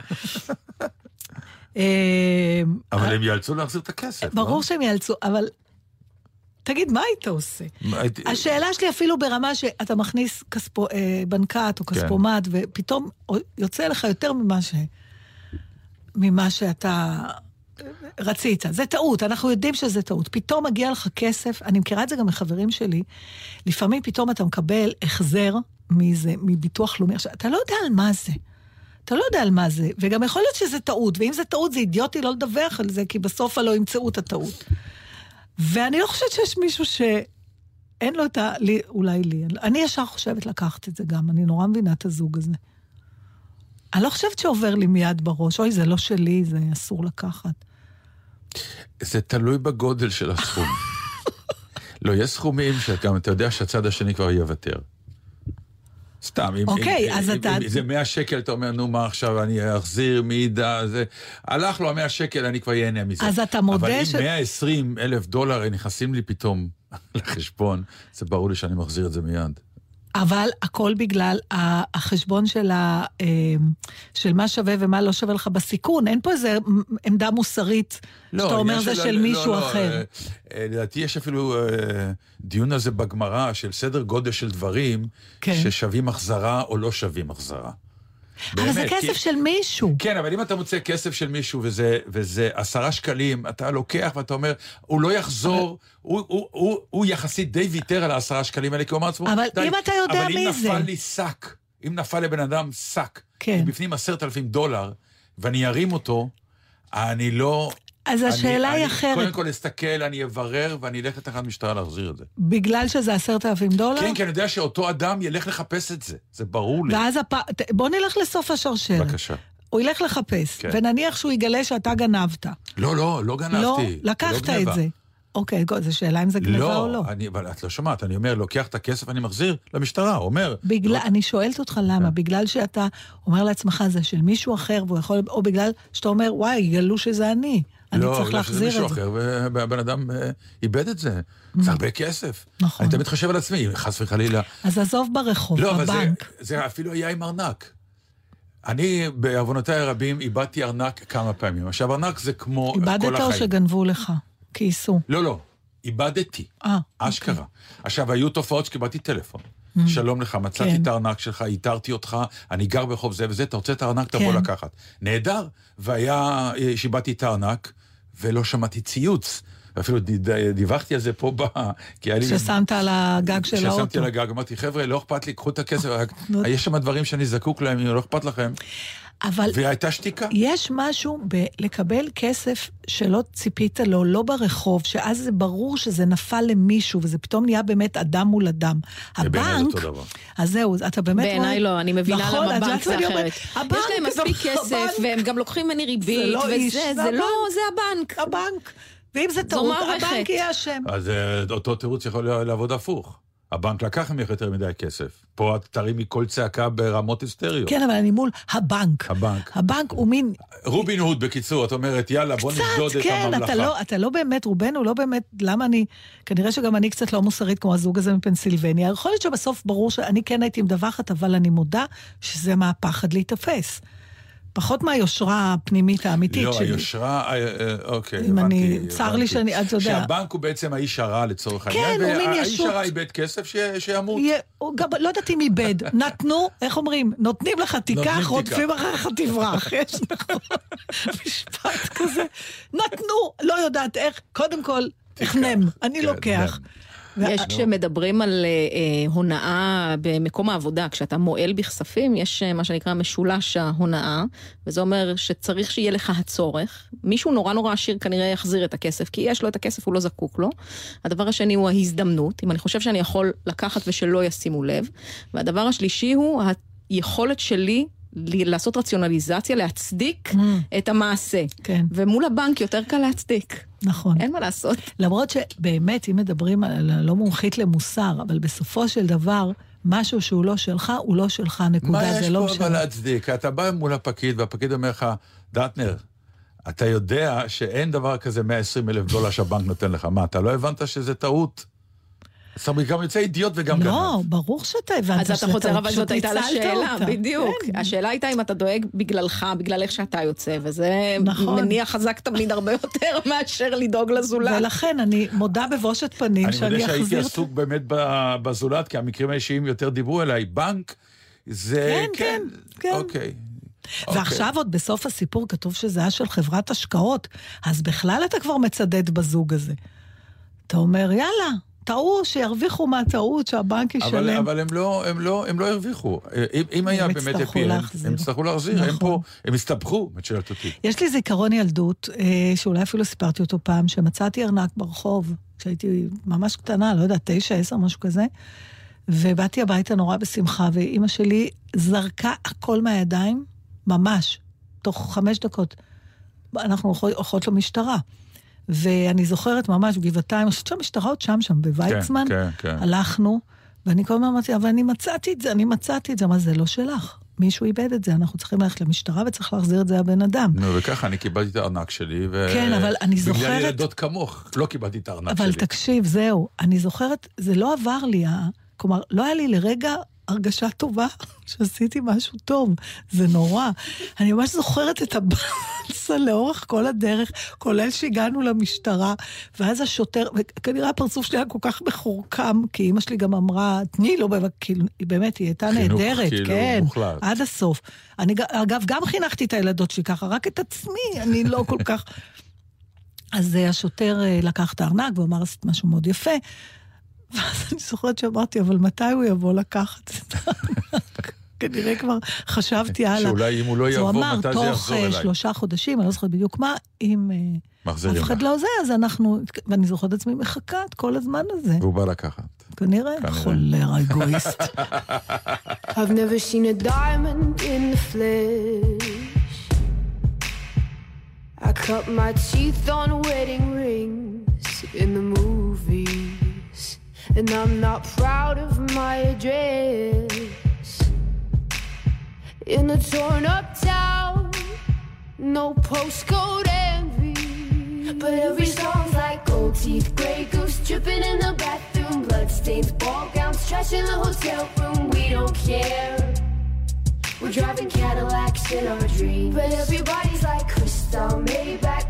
אה, אבל הם יאלצו להחזיר את הכסף, לא? ברור שהם יאלצו, אבל תגיד, מה היית עושה? השאלה שלי אפילו ברמה שאתה מכניס כספו, אה, בנקט או כן. כספומט, ופתאום יוצא לך יותר ממה, ש... ממה שאתה אה, רצית. זה טעות, אנחנו יודעים שזה טעות. פתאום מגיע לך כסף, אני מכירה את זה גם מחברים שלי, לפעמים פתאום אתה מקבל החזר מזה, מביטוח לאומי. עכשיו, אתה לא יודע על מה זה. אתה לא יודע על מה זה, וגם יכול להיות שזה טעות, ואם זה טעות זה אידיוטי לא לדווח על זה, כי בסוף הלא ימצאו את הטעות. ואני לא חושבת שיש מישהו שאין לו את ה... לי, אולי לי. אני ישר חושבת לקחת את זה גם, אני נורא מבינה את הזוג הזה. אני לא חושבת שעובר לי מיד בראש, אוי, זה לא שלי, זה אסור לקחת. זה תלוי בגודל של הסכום. לא, יש סכומים שגם אתה יודע שהצד השני כבר יוותר. סתם, אם, אוקיי, אם, אז אם, אתה- אם זה 100 שקל, אתה אומר, נו מה עכשיו, אני אחזיר, מי ידע, זה... הלך לו ה-100 שקל, אני כבר ייהנה מזה. אז אתה מודה אבל ש- אם 120 אלף דולר נכנסים לי פתאום לחשבון, זה ברור לי שאני מחזיר את זה מיד. אבל הכל בגלל החשבון של, ה, אה, של מה שווה ומה לא שווה לך בסיכון. אין פה איזה עמדה מוסרית שאתה אומר זה של מישהו לא, אחר. אה, אה, לדעתי יש אפילו אה, דיון על זה בגמרא, של סדר גודל של דברים, כן. ששווים החזרה או לא שווים החזרה. אבל זה באמת, כסף כי- של מישהו. כן, אבל אם אתה מוצא כסף של מישהו וזה, וזה עשרה שקלים, אתה לוקח ואתה אומר, הוא לא יחזור, הוא, הוא, הוא, הוא יחסית די ויתר על העשרה שקלים האלה, כי הוא אמר לעצמו, אבל די, אם אתה יודע אבל מי אם זה." נפל לי שק, אם נפל לבן אדם שק, כן. בפנים עשרת אלפים דולר, ואני ארים אותו, אני לא... אז אני- השאלה היא אני אחרת. קודם כל אסתכל, אני אברר, ואני אלך לתחנת משטרה להחזיר את זה. בגלל שזה עשרת אלפים דולר? כן, כי אני יודע שאותו אדם ילך לחפש את זה, זה ברור לי. ואז הפ... בוא נלך לסוף השרשרת. בבקשה. הוא ילך לחפש, כן. ונניח שהוא יגלה שאתה גנבת. לא, לא, לא גנבתי. לא, לא לקחת גנבה. את זה. אוקיי, זו שאלה אם זה גנבה לא, או לא. אני, אבל את לא שומעת, אני אומר, לוקח את הכסף, אני מחזיר למשטרה, אומר. בגלל, לא- אני שואלת אותך למה, בגלל שאתה אומר לעצמך זה של מישהו אחר, והוא יכול, או בגלל שאתה אומר, וואי, יגלו שזה אני, אני לא, צריך להחזיר מישהו את זה. אחר, והבן אדם אה, איבד את זה. זה הרבה כסף. נכון. אני תמיד חושב על עצמי, חס וחלילה. אז עזוב ברחוב, לא, אבל זה, בבנק. זה אפילו היה עם ארנק. אני, בעוונותיי הרבים, איבדתי ארנק כמה פעמים. עכשיו, ארנק זה כמו כל החיים. איבדת או שגנבו לך? כייסו. לא, לא, איבדתי. אה, אשכרה. עכשיו, היו תופעות שקיבלתי טלפון. שלום לך, מצאתי כן. את הארנק שלך, איתרתי אותך, אני גר ברחוב זה וזה, אתה רוצה את הארנק, תבוא כן. לקחת. נהדר. והיה, שאיבדתי את הארנק, ולא שמעתי ציוץ. ואפילו ד- דיווחתי על זה פה ב... כי היה לי... ששמת על הגג של האוטו. כששמתי על הגג, אמרתי, חבר'ה, לא אכפת לי, קחו את הכסף. יש שם דברים שאני זקוק להם, אם לא אכפת לכם. אבל והייתה שתיקה. יש משהו בלקבל כסף שלא ציפית לו, לא ברחוב, שאז זה ברור שזה נפל למישהו, וזה פתאום נהיה באמת אדם מול אדם. זה בעיניי הבנק, אותו דבר. אז זהו, אתה באמת רואה... בעיניי לא, אני מבינה נכון, למה בנק זה? אחרת. הבנק, יש להם זה מספיק כסף, הבנק. והם גם לוקחים ממני ריבית, זה לא איש, וזה, זה זה לא, הבנק. זה הבנק. הבנק. ואם זה טעות. הבנק יהיה אשם. אז אה, אותו תירוץ יכול לעבוד הפוך. הבנק לקח ממך יותר מדי כסף. פה את תרימי קול צעקה ברמות היסטריות. כן, אבל אני מול הבנק. הבנק. הבנק הוא מין... רובין הוד, בקיצור, את אומרת, יאללה, בוא נשדוד קצת, את כן, הממלכה. אתה לא, אתה לא באמת, רובנו לא באמת, למה אני, כנראה שגם אני קצת לא מוסרית כמו הזוג הזה מפנסילבניה. יכול להיות שבסוף ברור שאני כן הייתי מדווחת, אבל אני מודה שזה מהפחד להיתפס. פחות מהיושרה הפנימית האמיתית לא, שלי. היושרה, אה, אה, אוקיי, אם הבנתי. אני- צר לי הבנתי. שאני- אתה יודע. שהבנק הוא בעצם האיש הרע לצורך כן, העניין, הוא מין ישות. הרע איבד כסף, ש- שימות. הוא גם, לא יודעת אם איבד, נתנו, איך אומרים? נותנים לך תיקח, רודפים אחריך תברח. יש נכון משפט כזה. נתנו, לא יודעת איך, קודם כל, החנם, אני כן, לוקח. יש, כשמדברים על אה, אה, הונאה במקום העבודה, כשאתה מועל בכספים, יש אה, מה שנקרא משולש ההונאה, וזה אומר שצריך שיהיה לך הצורך. מישהו נורא נורא עשיר כנראה יחזיר את הכסף, כי יש לו את הכסף, הוא לא זקוק לו. הדבר השני הוא ההזדמנות, אם אני חושב שאני יכול לקחת ושלא ישימו לב. והדבר השלישי הוא היכולת שלי לעשות רציונליזציה, להצדיק את המעשה. כן. ומול הבנק יותר קל להצדיק. נכון. אין מה לעשות. למרות שבאמת, אם מדברים על, לא מומחית למוסר, אבל בסופו של דבר, משהו שהוא לא שלך, הוא לא שלך, נקודה, מה זה יש לא פה אבל משנה. להצדיק? אתה בא מול הפקיד, והפקיד אומר לך, דטנר, אתה יודע שאין דבר כזה 120 אלף דולר שהבנק נותן לך. מה, אתה לא הבנת שזה טעות? אז אתה גם יוצא אידיוט וגם לא, גנב. ברור שאתה הבנת אז אתה שאתה חוזר, אבל פשוט זאת הייתה ניצלת לשאלה, אותה. בדיוק. כן. השאלה הייתה אם אתה דואג בגללך, בגלל איך שאתה יוצא, וזה נכון. מניע חזק תמיד הרבה יותר מאשר לדאוג לזולת. ולכן אני מודה בבושת פנים אני שאני מודה שהייתי אחזיר... את- עסוק באמת בזולת, כי המקרים האישיים יותר דיברו אליי. בנק, זה... כן, כן, כן. אוקיי. ועכשיו עוד בסוף הסיפור כתוב שזה היה של חברת השקעות, אז בכלל אתה כבר מצדד בזוג הזה. אתה אומר, יאללה, טעו, שירוויחו מהטעות, שהבנק אבל, ישלם. אבל הם לא, הם לא, הם לא הרוויחו. אם, אם היה הם באמת יצטרכו אפי, הם. הם יצטרכו להחזיר. הם נכון. פה, הם הסתבכו, את שואלת אותי. יש לי זיכרון ילדות, אה, שאולי אפילו סיפרתי אותו פעם, שמצאתי ארנק ברחוב, כשהייתי ממש קטנה, לא יודעת, תשע, עשר, משהו כזה, ובאתי הביתה נורא בשמחה, ואימא שלי זרקה הכל מהידיים, ממש, תוך חמש דקות. אנחנו הולכות למשטרה. ואני זוכרת ממש, גבעתיים, אני חושבת שהמשטרה עוד שם, שם, בוויצמן. כן, כן. הלכנו, ואני כל הזמן אמרתי, אבל אני מצאתי את זה, אני מצאתי את זה. מה זה לא שלך? מישהו איבד את זה, אנחנו צריכים ללכת למשטרה וצריך להחזיר את זה לבן אדם. נו, וככה אני קיבלתי את הארנק שלי, ו... כן, אבל אני בגלל זוכרת- ילדות כמוך, לא קיבלתי את הארנק אבל שלי. תקשיב, זהו, אני זוכרת, זה לא עבר לי, כלומר, לא היה לי לרגע הרגשה טובה שעשיתי משהו טוב, זה נורא. אני ממש זוכרת את הבאסה לאורך כל הדרך, כולל שהגענו למשטרה, ואז השוטר, וכנראה הפרצוף שלי היה כל כך מחורקם, כי אימא שלי גם אמרה, תני לו, כאילו, היא באמת, היא הייתה נהדרת, כאילו כן, מוחלט. עד הסוף. אני, אגב, גם חינכתי את הילדות שלי ככה, רק את עצמי, אני לא כל כך... אז אה, השוטר אה, לקח את הארנק ואמר, עשית משהו מאוד יפה. ואז אני זוכרת שאמרתי, אבל מתי הוא יבוא לקחת את הארנק? כנראה כבר חשבתי הלאה. שאולי אם הוא לא אז הוא יבוא, אמר, מתי זה תוך יחזור אה, אליי? שלושה חודשים, אני לא זוכרת בדיוק מה, אם אה, אף אחד. לא זה, אז אנחנו... ואני זוכרת את עצמי מחכה את כל הזמן הזה. והוא בא לקחת. כנראה, כנראה. חולר אגואיסט. I've never seen a diamond in the flesh. I cut my teeth on wedding rings in the movies. And I'm not proud of my address. In a torn up town, no postcode envy. But every song's like gold teeth, gray goose dripping in the bathroom, bloodstains, ball gowns, trash in the hotel room. We don't care. We're driving Cadillacs in our dreams. But everybody's like crystal, Maybach,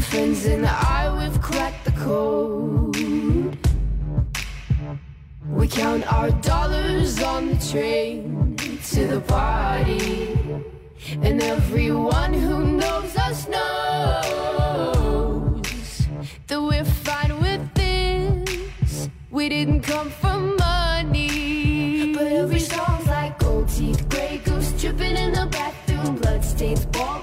friends and I, we've cracked the code. We count our dollars on the train to the party. And everyone who knows us knows that we're fine with this. We didn't come for money. But every song's like gold teeth, gray goose dripping in the bathroom, bloodstains, ball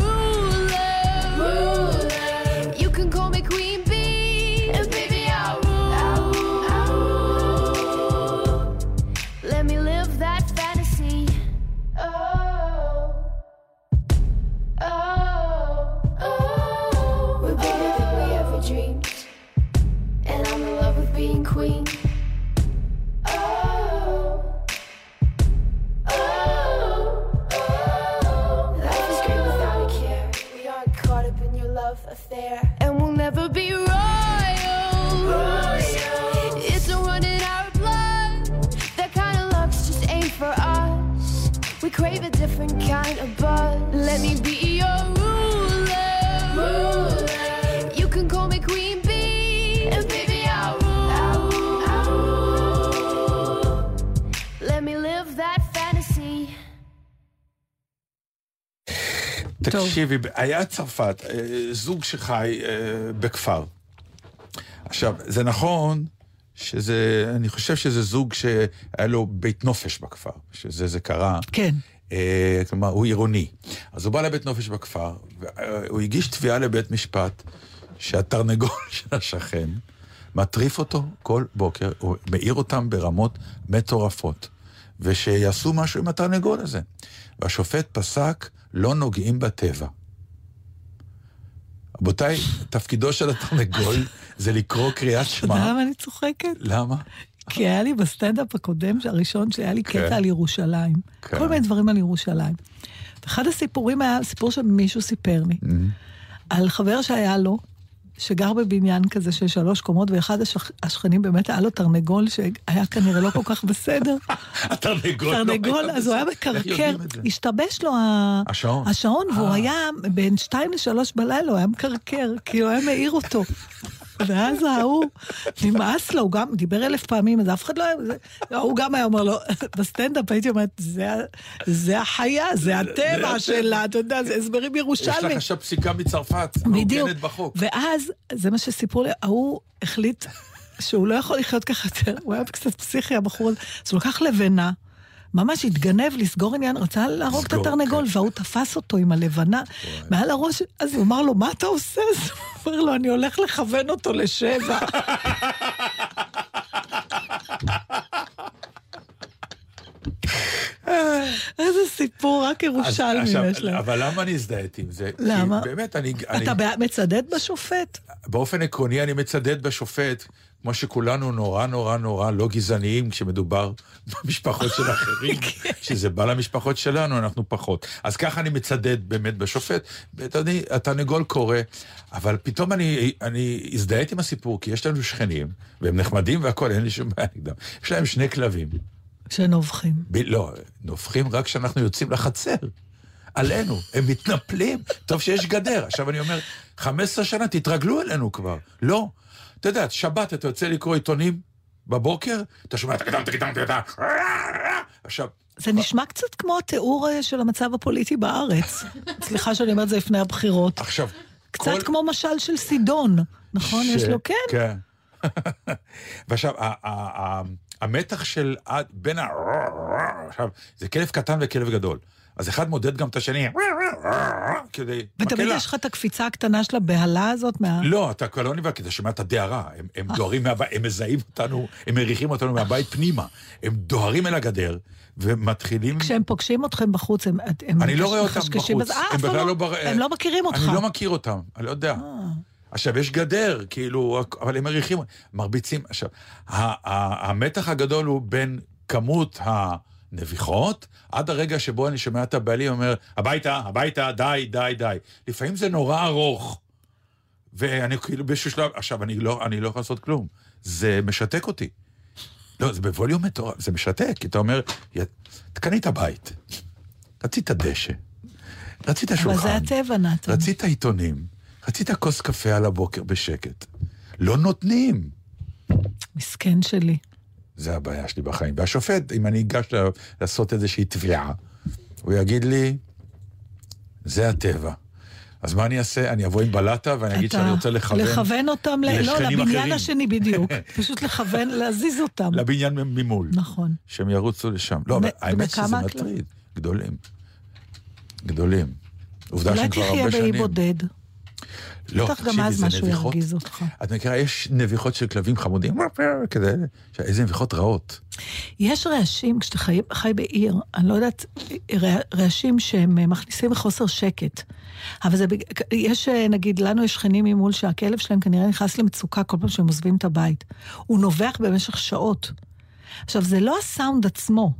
mundo. Kind of buzz. Let me be your ruler. You can call me Queen Bee, and baby I'll rule. Let me live that fantasy. תקשיבי, היה צרפת, אה, זוג שחי אה, בכפר. עכשיו, זה נכון שזה, אני חושב שזה זוג שהיה לו בית נופש בכפר, שזה זה קרה. כן. אה, כלומר, הוא עירוני. אז הוא בא לבית נופש בכפר, והוא הגיש תביעה לבית משפט שהתרנגול של השכן מטריף אותו כל בוקר, הוא מעיר אותם ברמות מטורפות, ושיעשו משהו עם התרנגול הזה. והשופט פסק, לא נוגעים בטבע. רבותיי, תפקידו של התרנגול זה לקרוא קריאת אתה יודע שמע. למה אני צוחקת? למה? כי היה לי בסטנדאפ הקודם, הראשון שהיה לי כן. קטע על ירושלים. כן. כל מיני דברים על ירושלים. אחד הסיפורים היה סיפור שמישהו סיפר לי, על חבר שהיה לו, שגר בבניין כזה של שלוש קומות, ואחד השכ... השכנים באמת היה לו תרנגול שהיה כנראה לא כל כך בסדר. התרנגול. לא תרנגול, אז הוא היה מקרקר? השתבש לו. השעון, והוא אה. היה בין שתיים לשלוש בלילה, הוא היה מקרקר, כאילו היה מעיר אותו. ואז ההוא, נמאס לו, הוא גם דיבר אלף פעמים, אז אף אחד לא היה... הוא גם היה אומר לו, בסטנדאפ הייתי אומרת, "זה החיה, זה הטבע שלה, אתה יודע, זה הסברים יש ירושלמיים. לך עכשיו פסיקה מצרפת. מעוגנת בחוק. ואז, זה מה שסיפרו לי, ההוא החליט שהוא לא יכול לחיות ככה יותר, הוא היה קצת פסיכי, הבחור הזה, אז הוא לקח לבנה. ממש התגנב לסגור עניין, רצה להרוג את התרנגול, כן. וההוא תפס אותו עם הלבנה מעל הראש, אז הוא אמר לו, מה אתה עושה? אז הוא אומר לו, אני הולך לכוון אותו לשבע. איזה סיפור, רק ירושלמים עכשיו, יש להם. אבל למה אני הזדהיתי עם זה? למה? באמת, אני... אתה מצדד בשופט? באופן עקרוני אני מצדד בשופט, כמו שכולנו נורא נורא נורא לא גזעניים כשמדובר במשפחות של אחרים, כשזה בא למשפחות שלנו אנחנו פחות. אז ככה אני מצדד באמת בשופט. ואני- התרנגול קורא, אבל פתאום אני, אני הזדהיתי עם הסיפור, כי יש לנו שכנים, והם נחמדים והכול, אין לי שום בעיה נגדם. יש להם שני כלבים. שנובחים. ב- לא, נובחים רק כשאנחנו יוצאים לחצר. עלינו, הם מתנפלים. טוב שיש גדר. עכשיו אני אומר, 15 שנה, תתרגלו אלינו כבר. לא. אתה יודע, שבת אתה יוצא לקרוא עיתונים בבוקר, אתה שומע, תקדם, תקדם, תקדם, עכשיו, זה נשמע קצת כמו התיאור אה, של המצב הפוליטי בארץ. סליחה שאני אומרת זה לפני הבחירות. עכשיו, קצת כמו משל של סידון, נכון? יש לו, כן. כן. ועכשיו, המתח של בין ה... עכשיו, זה כלב קטן וכלב גדול. אז אחד מודד גם את השני, כדי... ותמיד. יש לך את הקפיצה הקטנה של הבהלה הזאת מה... לא, אתה כבר לא נבהל, כי אתה שומע את הדהרה. הם, הם דוהרים מהבית, הם מזהים אותנו, הם מריחים אותנו מהבית פנימה. הם דוהרים אל הגדר, ומתחילים... כשהם פוגשים אתכם בחוץ, הם, הם אני לא רואה אותם מחשקשים, בחוץ, אה, הם בכלל לא... בר- הם לא מכירים אותך. אני לא מכיר אותם, אני לא יודע. אה. עכשיו, יש גדר, כאילו, אבל הם מריחים, מרביצים. עכשיו, ה- ה- המתח הגדול הוא בין כמות הנביחות, עד הרגע שבו אני שומע את הבעלים אומר, הביתה, הביתה, די, די, די. לפעמים זה נורא ארוך. ואני כאילו באיזשהו שלב, עכשיו, אני לא, אני לא יכול לעשות כלום. זה משתק אותי. לא, זה בווליום מטורף, זה משתק, כי אתה אומר, "יא, קנית בית, רצית דשא, רצית אבל שולחן. זה הטבע, נתן. רצית עיתונים, רצית כוס קפה על הבוקר בשקט. לא נותנים. מסכן שלי. זה הבעיה שלי בחיים. והשופט, אם אני אגש לעשות איזושהי תביעה, הוא יגיד לי, זה הטבע. אז מה אני אעשה? אני אבוא עם בלטה ואני אגיד שאני רוצה לכוון לכוון אותם, ל... לא, לבניין אחרים. השני בדיוק. פשוט לכוון, להזיז אותם. לבניין ממול. נכון. שהם ירוצו לשם. לא, אבל האמת שזה? מטריד. גדולים. גדולים. עובדה אולי שהם כבר תחיה הרבה באי שנים. בודד. לא, תקשיבי, זה נביחות. את מכירה, יש נביחות של כלבים חמודים, כזה, איזה נביחות רעות. יש רעשים, כשאתה חי, חי בעיר, אני לא יודעת, רע- רעשים שהם אה, מכניסים לחוסר שקט. אבל זה, יש, אה, נגיד, לנו יש שכנים ממול שהכלב שלהם כנראה נכנס למצוקה כל פעם שהם עוזבים את הבית. הוא נובח במשך שעות. עכשיו, זה לא הסאונד עצמו,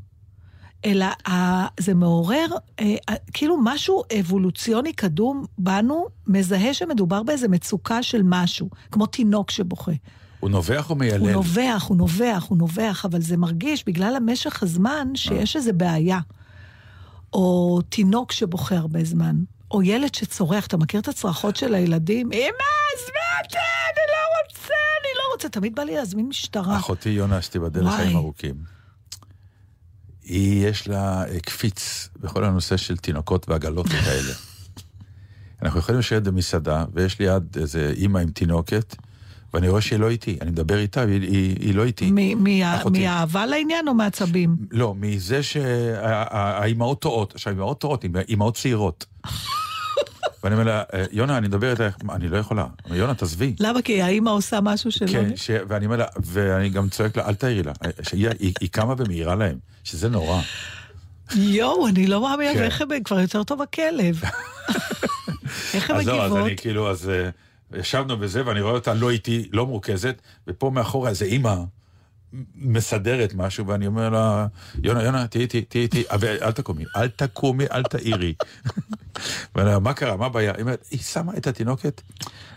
אלא ה, זה מעורר, אה, אה, כאילו משהו אבולוציוני קדום בנו, מזהה שמדובר באיזה מצוקה של משהו, כמו תינוק שבוכה. הוא נובח או מיילל? הוא נובח, הוא נובח, הוא נובח, אבל זה מרגיש בגלל המשך הזמן שיש איזו בעיה. או תינוק שבוכה הרבה זמן, או ילד שצורח, אתה מכיר את הצרחות של הילדים? אמא, עזבי אותי, אני לא רוצה, אני לא רוצה. תמיד בא לי להזמין משטרה. אחותי יונה, שתיבדל. לחיים ארוכים. היא, יש לה אה, קפיץ בכל הנושא של תינוקות ועגלות וכאלה. אנחנו יכולים לשבת במסעדה, ויש ליד איזה אימא עם תינוקת, ואני רואה שהיא לא איתי. אני מדבר איתה, והיא היא, היא לא איתי. מ- מה- אחותי. מהאהבה לעניין או מעצבים? לא, מזה שהאימהות טועות. עכשיו, אימהות טועות, אימהות צעירות. ואני אומר לה, "אה, יונה, אני מדבר איתך, "מה, אני לא יכולה. יונה, תעזבי. למה? כי האימא עושה משהו שלא... כן, ש... ואני אומר לה, ואני גם צועק לה, אל תעירי לה. שהיא היא, היא קמה ומעירה להם, שזה נורא. יואו, אני לא מאמינה, כן. ואיך הם כבר יותר טוב הכלב. איך הן אז לא, אז מגיבות? אני כאילו, אז אה, ישבנו בזה, ואני רואה אותה לא איתי, לא מרוכזת, ופה מאחורה איזה אימא מסדרת משהו, ואני אומר לה, יונה, יונה, תהיי איתי, תהיי איתי, אל תקומי, אל תקומי, אל תעירי. ואני אומר, מה קרה, מה הבעיה? היא אומרת, היא שמה את התינוקת,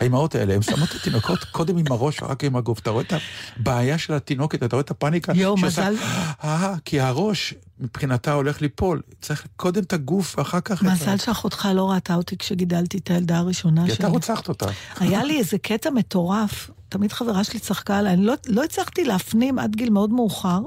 האימהות האלה, הן שמות את התינוקות קודם עם הראש, רק עם הגוף. אתה רואה את הבעיה של התינוקת, אתה רואה את הפאניקה? יואו, מזל- אה, כי הראש מבחינתה הולך ליפול. צריך קודם את הגוף, ואחר כך... מזל שאחותך לא ראתה אותי כשגידלתי את הילדה הראשונה כי שלי. אתה רוצחת אותה. היה לי איזה קטע מטורף, תמיד חברה שלי צחקה עליי, אני לא, לא הצלחתי להפנים עד גיל מאוד מאוחר,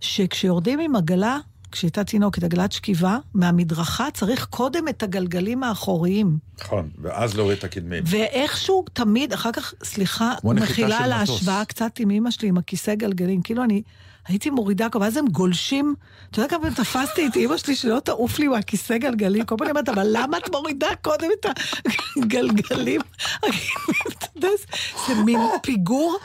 שכשיורדים עם עגלה, כשהייתה תינוקת, עגלת שכיבה, מהמדרכה צריך קודם את הגלגלים האחוריים. נכון, ואז להוריד את הקדמים. ואיכשהו תמיד, אחר כך, סליחה, מחילה על. ההשוואה קצת עם אמא שלי, עם הכיסא גלגלים. כאילו אני הייתי מורידה, ואז הם גולשים. אתה יודע כמה פעמים תפסתי את אמא שלי שלא תעוף לי מהכיסא גלגלים? כל פעם אני אומרת, אבל למה את מורידה קודם את הגלגלים? זה מין פיגור.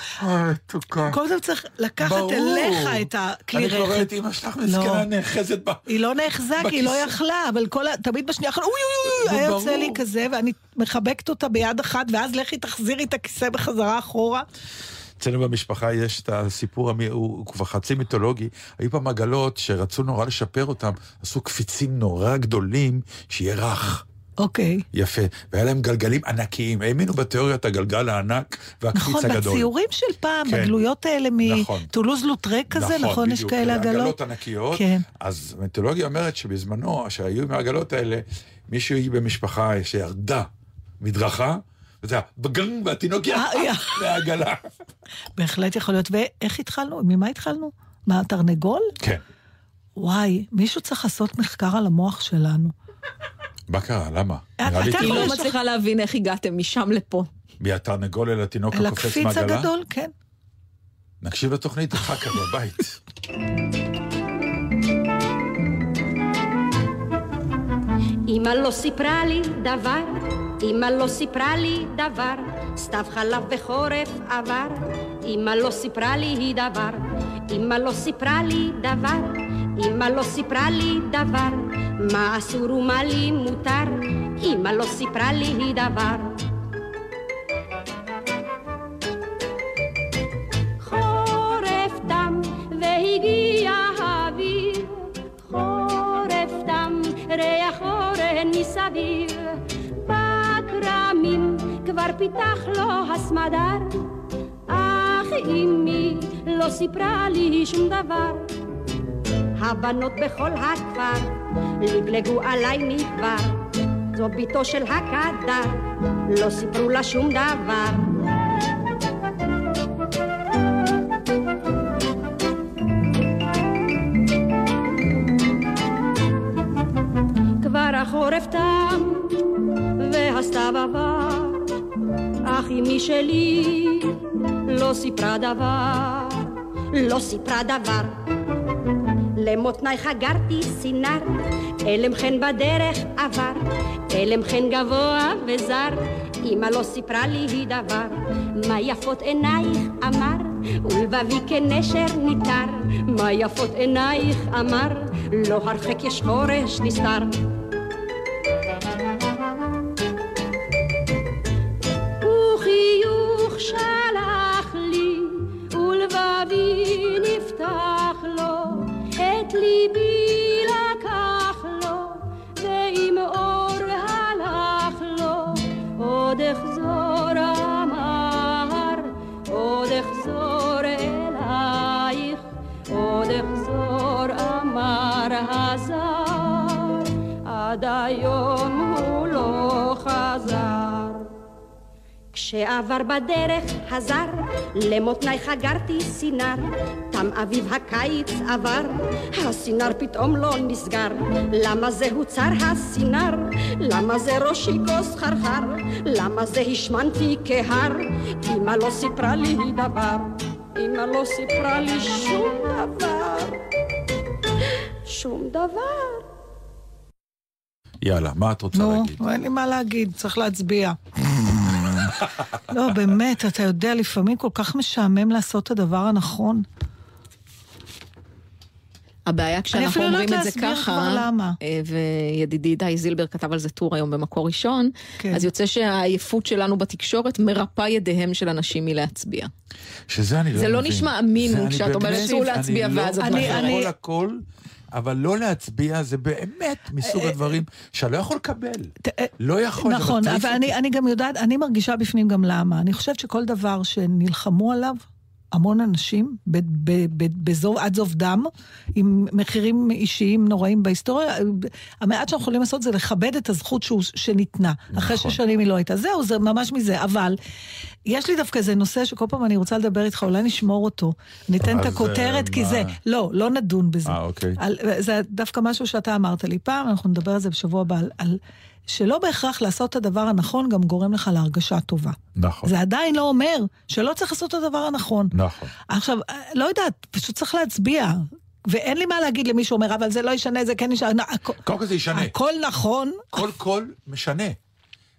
תוקה. קודם צריך לקחת. אליך את הכלי אני כבר רכב. את אמא שלך לא. מסכנה נאחזת ב... היא לא נאחזה, כי היא לא בכיסא. יכלה, אבל כל. תמיד בשנייה האחרונה, אוי אוי אוי, היה. יוצא לי כזה, ואני מחבקת אותה ביד אחת, ואז לכי תחזירי את הכיסא בחזרה אחורה. אצלנו במשפחה יש את הסיפור, המי- הוא הוא כבר חצי מיתולוגי. היו פעם עגלות שרצו נורא לשפר אותם, עשו קפיצים נורא גדולים, שיהיה רך. אוקיי. יפה. והיה להם גלגלים ענקיים. האמינו בתיאוריית הגלגל הענק והקפיץ נכון, הגדול. בציורים של פעם, כן. בגלויות האלה נכון. מטולוז לוטרק כזה, נכון? יש בדיוק. כאלה עגלות? עגלות ענקיות. כן. אז המיתולוגיה אומרת שבזמנו, שהיו עם העגלות האלה, מישהו היא במשפחה שירדה מדרכה, וזה היה בגן, והתינוק אה, יא. ירד מהעגלה. בהחלט יכול להיות. ואיך התחלנו? ממה התחלנו? מה, תרנגול? כן. וואי, מישהו צריך לעשות מחקר על המוח שלנו. מה קרה? למה? לי אתה לא מצליחה להבין איך הגעתם משם לפה. מהתרנגול אל התינוק הקופץ הקפיץ מהעגלה? הגדול, כן. נקשיב לתוכנית אחר כך בבית. אמא לא סיפרה לי דבר, אמא לא סיפרה לי דבר, סתיו חלב בחורף עבר, אמא לא סיפרה לי דבר, אמא לא סיפרה לי דבר, אמא לא סיפרה לי דבר, מה אסור ומה לי מותר, אמא לא סיפרה לי דבר. פיתח לו הסמדר, אך אמי לא סיפרה לי שום דבר. הבנות בכל הכפר לגלגו עליי מכבר, זו בתו של הקדר, לא סיפרו לה שום דבר. סיפרה דבר, לא סיפרה דבר. למותניי חגרתי סינר, אלם חן בדרך עבר, אלם חן גבוה וזר, אמא לא סיפרה לי דבר, מה יפות עינייך אמר, ולבבי כנשר ניתר, מה יפות עינייך אמר, לא הרחק יש חורש נסתר. אמר הזר, עד היום הוא לא חזר. כשעבר בדרך הזר, למותניי חגרתי סינר, תם אביב הקיץ עבר, הסינר פתאום לא נסגר. למה זה הוצר הסינר? למה זה ראשי כוס חרחר? למה זה השמנתי כהר? אמא לא סיפרה לי דבר, אמא לא סיפרה לי שום דבר, שום דבר. יאללה, מה את רוצה נו, להגיד? אין לי מה להגיד, צריך להצביע. לא, באמת, אתה יודע, לפעמים כל כך משעמם לעשות את הדבר הנכון. הבעיה כשאנחנו לא אומרים יודעת את זה ככה. אה, וידידי די זילבר כתב על זה טור היום במקור ראשון, כן. אז יוצא שהעייפות שלנו בתקשורת מרפא ידיהם של אנשים מלהצביע. שזה אני לא זה מבין. לא נשמע אמין זה אני כשאת אומרת אסור להצביע אני לא- ואז את אני בוחרת. אבל לא להצביע זה באמת מסוג הדברים שאני לא יכול לקבל. אה, לא יכול, נכון, אבל אני גם יודעת, אני מרגישה בפנים גם למה. אני חושבת שכל דבר שנלחמו עליו, המון אנשים, בזוב, עד זוב דם, עם מחירים אישיים נוראים בהיסטוריה, המעט שאנחנו יכולים לעשות זה לכבד את הזכות שהוא, שניתנה. אחרי נכון. ששנים היא לא הייתה. זהו, זה ממש מזה. אבל יש לי דווקא איזה נושא שכל פעם אני רוצה לדבר איתך, אולי נשמור אותו. ניתן את הכותרת, אה, כי זה... מה? לא, לא נדון בזה. אה, אוקיי. על, זה דווקא משהו שאתה אמרת לי פעם, אנחנו נדבר על זה בשבוע הבא, על, על שלא בהכרח לעשות את הדבר הנכון גם גורם לך להרגשה טובה. נכון, זה עדיין לא אומר שלא צריך לעשות את הדבר הנכון. נכון. עכשיו, אה, לא יודעת, פשוט צריך להצביע. ואין לי מה להגיד למי שאומר, אבל זה לא ישנה, זה כן ישנה. קודם כל זה ישנה. הכל נכון. כל קול משנה.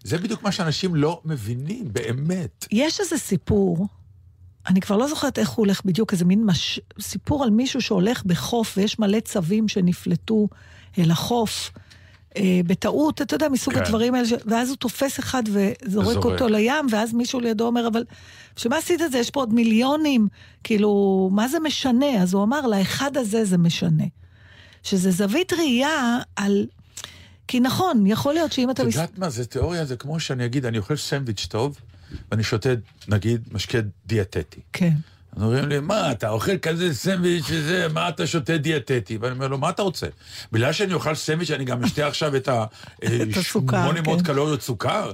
זה בדיוק מה שאנשים לא מבינים, באמת. יש איזה סיפור, אני כבר לא זוכרת איך הוא הולך בדיוק, איזה מין מש... סיפור על מישהו שהולך בחוף ויש מלא צבים שנפלטו אל החוף. אה, בטעות, אתה יודע, מסוג כן. הדברים האלה, ש... ואז הוא תופס אחד וזורק זורק. אותו לים, ואז מישהו לידו אומר, אבל בשביל מה עשית את זה? יש פה עוד מיליונים, כאילו, מה זה משנה? אז הוא אמר, לאחד הזה זה משנה. שזה זווית ראייה על... כי נכון, יכול להיות שאם אתה... את מס- יודעת מה, זה תיאוריה, זה כמו שאני אגיד, אני אוכל סנדוויץ' טוב, ואני שותה, נגיד, משקה דיאטטי. כן. אז אומרים לי, מה, אתה אוכל כזה סנדוויץ' וזה, מה אתה שותה דיאטטי? ואני אומר לו, מה אתה רוצה? בגלל שאני אוכל סנדוויץ', אני גם אשתה עכשיו את ה... את הסוכר, 800 כן. קלוריות סוכר?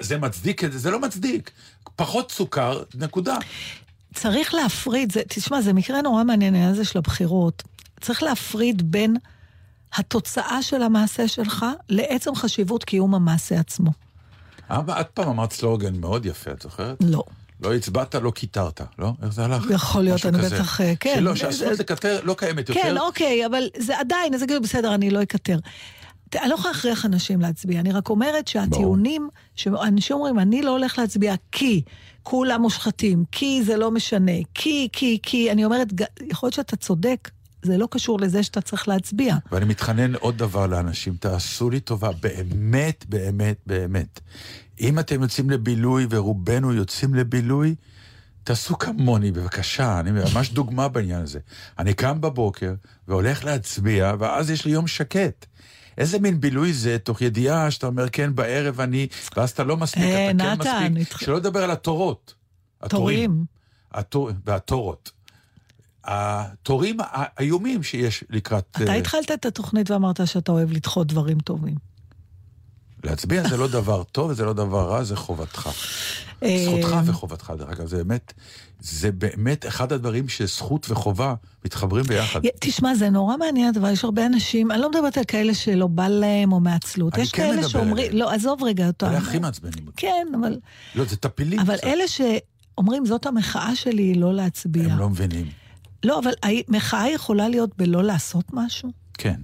זה מצדיק את זה? זה לא מצדיק. פחות סוכר, נקודה. צריך להפריד, זה, תשמע, זה מקרה נורא מעניין, העניין הזה של הבחירות. צריך להפריד בין התוצאה של המעשה שלך לעצם חשיבות קיום המעשה עצמו. אבל את פעם אמרת סלוגן מאוד יפה, את זוכרת? לא. לא הצבעת, לא קיטרת, לא? איך זה הלך? יכול להיות, אני כזה. בטח, אה, כן. שלא, שהזכות לקטר לא קיימת יותר. כן, אוקיי, אבל זה עדיין, אז יגידו, בסדר, אני לא אקטר. אני לא יכולה להכריח אנשים להצביע, אני רק אומרת שהטיעונים, שאנשים אומרים, אני לא הולך להצביע כי כולם מושחתים, כי זה לא משנה, כי, כי, כי, אני אומרת, יכול להיות שאתה צודק, זה לא קשור לזה שאתה צריך להצביע. ואני מתחנן עוד דבר לאנשים, תעשו לי טובה, באמת, באמת, באמת. אם אתם יוצאים לבילוי, ורובנו יוצאים לבילוי, תעשו כמוני, בבקשה, אני ממש דוגמה בעניין הזה. אני קם בבוקר והולך להצביע, ואז יש לי יום שקט. איזה מין בילוי זה, תוך ידיעה שאתה אומר, כן, בערב אני, ואז אתה לא מספיק, אה, אתה כן נתן, מספיק. שלא לדבר על התורות. תורים. התור, והתורות. התורים האיומים שיש לקראת... אתה אה, התחלת את התוכנית ואמרת שאתה אוהב לדחות דברים טובים. להצביע זה לא דבר טוב וזה לא דבר רע, זה חובתך. אה, זכותך וחובתך, דרך אגב, זה באמת, זה באמת אחד הדברים שזכות וחובה מתחברים ביחד. תשמע, זה נורא מעניין, אבל יש הרבה אנשים, אני לא מדברת על כאלה שלא בא להם או מעצלות. אני יש כן כאלה שאומרים. לא, עזוב רגע אותם. אלה הכי מעצבנים. כן, אבל, לא, זה טפילים. אבל. אלה שאומרים, זאת המחאה שלי, לא להצביע. הם לא מבינים. לא, אבל המחאה יכולה להיות בלא לעשות משהו? כן.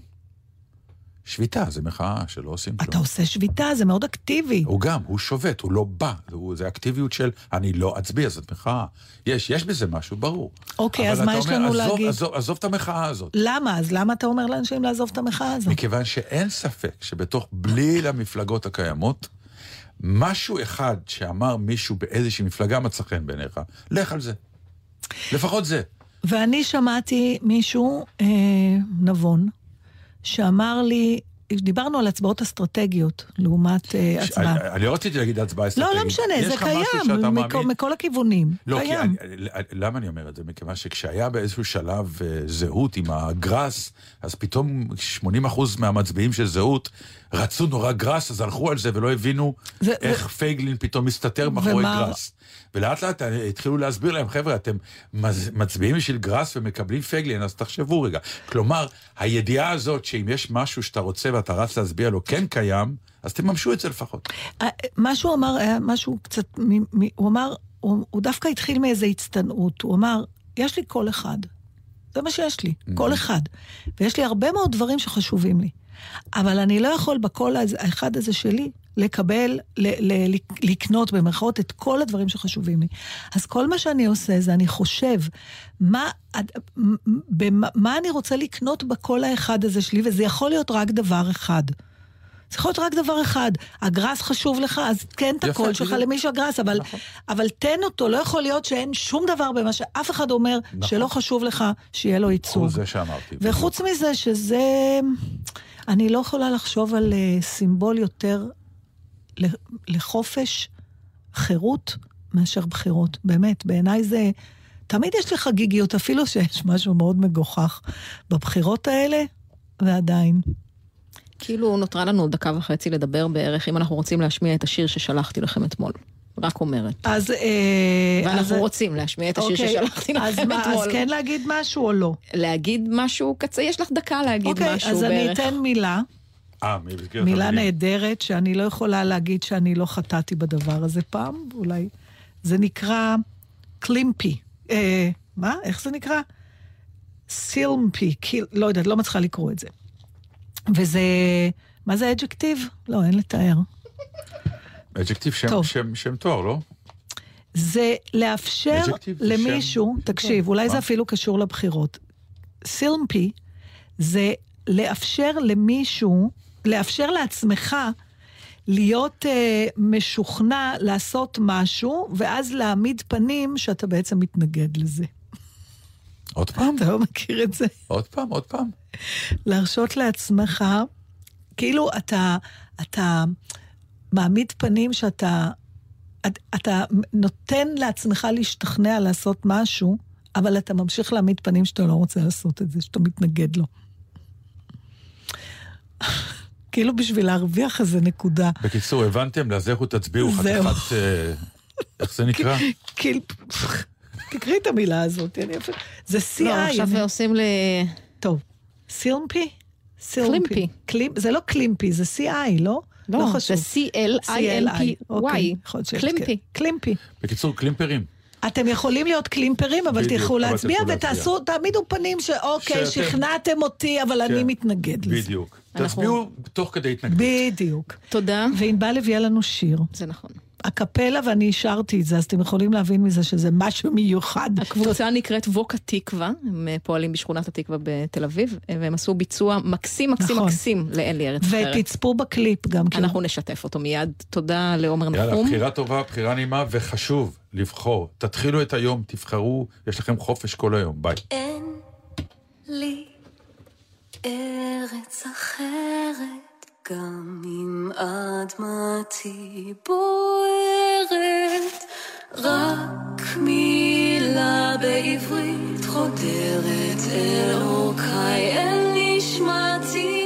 שביתה זה מחאה שלא עושים כלום. אתה עושה שביתה, זה מאוד אקטיבי. הוא גם, הוא שובת, הוא לא בא. הוא, זה אקטיביות של אני לא אצביע, זאת מחאה. יש, יש בזה משהו, ברור. אוקיי, אז מה יש אומר, לנו עזוב, להגיד? עזוב, עזוב את המחאה הזאת. למה? אז למה אתה אומר לאנשים לעזוב את המחאה הזאת? מכיוון שאין ספק שבתוך בליל המפלגות הקיימות, משהו אחד שאמר מישהו באיזושהי מפלגה מצא חן בעיניך, לך על זה. לפחות זה. ואני שמעתי מישהו, אה, נבון, שאמר לי, דיברנו על הצבעות אסטרטגיות לעומת אה, ש- הצבעה. אני, אני לא רציתי להגיד הצבעה אסטרטגית. לא, לא משנה, זה קיים, מכל, מאמין- מכל הכיוונים. לא, כי קיים. אני, למה אני אומר את זה? מכיוון שכשהיה באיזשהו שלב אה, זהות עם הגראס, אז פתאום 80% מהמצביעים של זהות רצו נורא גראס, אז הלכו על זה ולא הבינו ו- איך פייגלין פתאום מסתתר מאחורי ומה- גראס. ולאט לאט התחילו להסביר להם, חבר'ה, אתם מצביעים בשביל גראס ומקבלים פייגלין, אז תחשבו רגע. כלומר, הידיעה הזאת שאם יש משהו שאתה רוצה ואתה רץ להצביע לו כן קיים, אז תממשו את זה לפחות. אה, מה שהוא אמר היה משהו קצת, הוא אמר, הוא, הוא דווקא התחיל מאיזו הצטנעות. הוא אמר, יש לי קול אחד. זה מה שיש לי, קול אחד. ויש לי הרבה מאוד דברים שחשובים לי. אבל אני לא יכול בקול האחד הזה שלי לקבל, ל, ל, לקנות במרכאות את כל הדברים שחשובים לי. אז כל מה שאני עושה זה אני חושב, מה, במה, מה אני רוצה לקנות בקול האחד הזה שלי, וזה יכול להיות רק דבר אחד. זה יכול להיות רק דבר אחד. ה grass חשוב לך, אז תן את יפה, הקול שלך בדיוק. למי שה grass, אבל, נכון. אבל תן אותו, לא יכול להיות שאין שום דבר במה שאף אחד אומר נכון. שלא חשוב לך שיהיה לו ייצוג. זה שאמרתי. וחוץ מזה שזה... אני לא יכולה לחשוב על אה, סימבול יותר לחופש, חירות, מאשר בחירות. באמת, בעיניי זה... תמיד יש לי חגיגיות, אפילו שיש משהו מאוד מגוחך בבחירות האלה, ועדיין. כאילו נותרה לנו דקה וחצי לדבר בערך, אם אנחנו רוצים להשמיע את השיר ששלחתי לכם אתמול. רק אומרת. אז... אה, ואנחנו אז- רוצים להשמיע את השיר אוקיי, ששלחתי אז לכם מה, אתמול. אז כן להגיד משהו או לא? להגיד משהו קצר, יש לך דקה להגיד אוקיי, משהו אז אני בערך. אתן מילה, אה, במסגרת מילה המילים. נהדרת, שאני לא יכולה להגיד שאני לא חטאתי בדבר הזה פעם, אולי. זה נקרא קלימפי. אה, מה? איך זה נקרא? סילמפי, קיל, לא יודעת, לא מצליחה לקרוא את זה. וזה... מה זה אדג'קטיב? לא, אין לתאר. אדג'קטיב שם, טוב. שם, שם תואר, לא? זה לאפשר Adjective זה למישהו, שם? תקשיב, אולי זה מה? אפילו קשור לבחירות. סילמפי זה לאפשר למישהו, לאפשר לעצמך להיות אה, משוכנע לעשות משהו, ואז להעמיד פנים שאתה בעצם מתנגד לזה. עוד פעם? אתה לא מכיר את זה? עוד פעם, עוד פעם. להרשות לעצמך, כאילו אתה, אתה מעמיד פנים שאתה, את- אתה נותן לעצמך להשתכנע לעשות משהו, אבל אתה ממשיך להעמיד פנים שאתה לא רוצה לעשות את זה, שאתה מתנגד לו. כאילו בשביל להרוויח איזה נקודה. בקיצור, הבנתם? לכו תצביעו זהו. חתיכת... אה, איך זה נקרא? כאילו, תקראי את המילה הזאת, אני אפילו... זה CI. לא, עכשיו אני- עושים ל... טוב, סילמפי? קלימפי. קלימ... זה לא קלימפי, זה CI, לא? לא, חשוב. זה C-L-I-M-P-Y. אוקיי, קלימפי. קלימפי. בקיצור, קלימפרים. אתם יכולים להיות קלימפרים, אבל בדיוק, תלכו אבל להצביע תלכו ותעשו, תעמידו פנים שאוקיי, שאתם- שכנעתם אותי, אבל אני כן. מתנגד לזה. בדיוק. אנחנו- תצביעו תוך כדי התנגדות. בדיוק. תודה. וענבל הביאה לנו שיר. זה נכון. הקפלה, ואני אישרתי את זה, אז אתם יכולים להבין מזה שזה משהו מיוחד. הקבוצה נקראת ווק התקווה, הם אה, פועלים בשכונת התקווה בתל אביב, אה, והם עשו ביצוע מקסים מקסים נכון. מקסים לאין לי ארץ אחרת. ותצפו בקליפ גם כן. אנחנו נשתף אותו מיד. תודה לעומר יאללה, נחום. בחירה טובה, בחירה נעימה, וחשוב לבחור. תתחילו את היום, תבחרו, יש לכם חופש כל היום. ביי. אין לי ארץ אחרת, גם אם אדמתי בוערת, רק מילה בעברית חודרת אל אורכי, אל נשמתי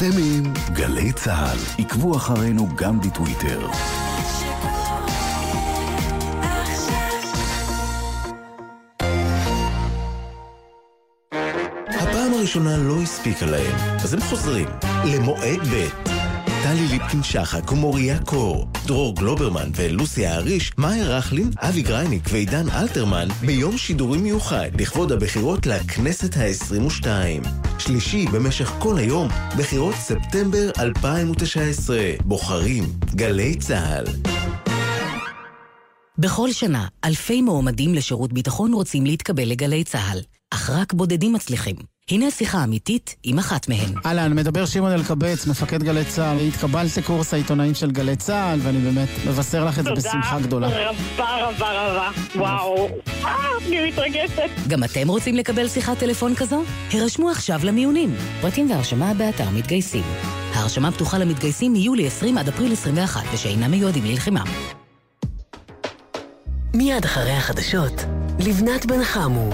אתם עם גלי צה"ל. עקבו אחרינו גם בטוויטר. הפעם הראשונה לא הספיקה להם, אז הם חוזרים למועד ב'. טלי ליפקין-שחק ומוריה קור, דרור גלוברמן ולוסיה אריש, מאיה רכלין, אבי גרייניק ועידן אלתרמן ביום שידורי מיוחד לכבוד הבחירות לכנסת ה-22. שלישי במשך כל היום, בחירות ספטמבר 2019. בוחרים גלי צה"ל. בכל שנה, אלפי מועמדים לשירות ביטחון רוצים להתקבל לגלי צה"ל, אך רק בודדים מצליחים. הנה שיחה אמיתית עם אחת מהן. אהלן, מדבר שמעון אלקבץ, מפקד גלי צה"ל. התקבלתי קורס העיתונאים של גלי צה"ל, ואני באמת מבשר לך את זה בשמחה גדולה. רבה רבה רבה. וואו. אה, אני מתרגשת. גם אתם רוצים לקבל שיחת טלפון כזו? הרשמו עכשיו למיונים. פרטים והרשמה באתר מתגייסים. ההרשמה פתוחה למתגייסים מיולי 20 עד אפריל 21, ושאינם מיועדים ללחימה. מיד אחרי החדשות, לבנת בן חמו.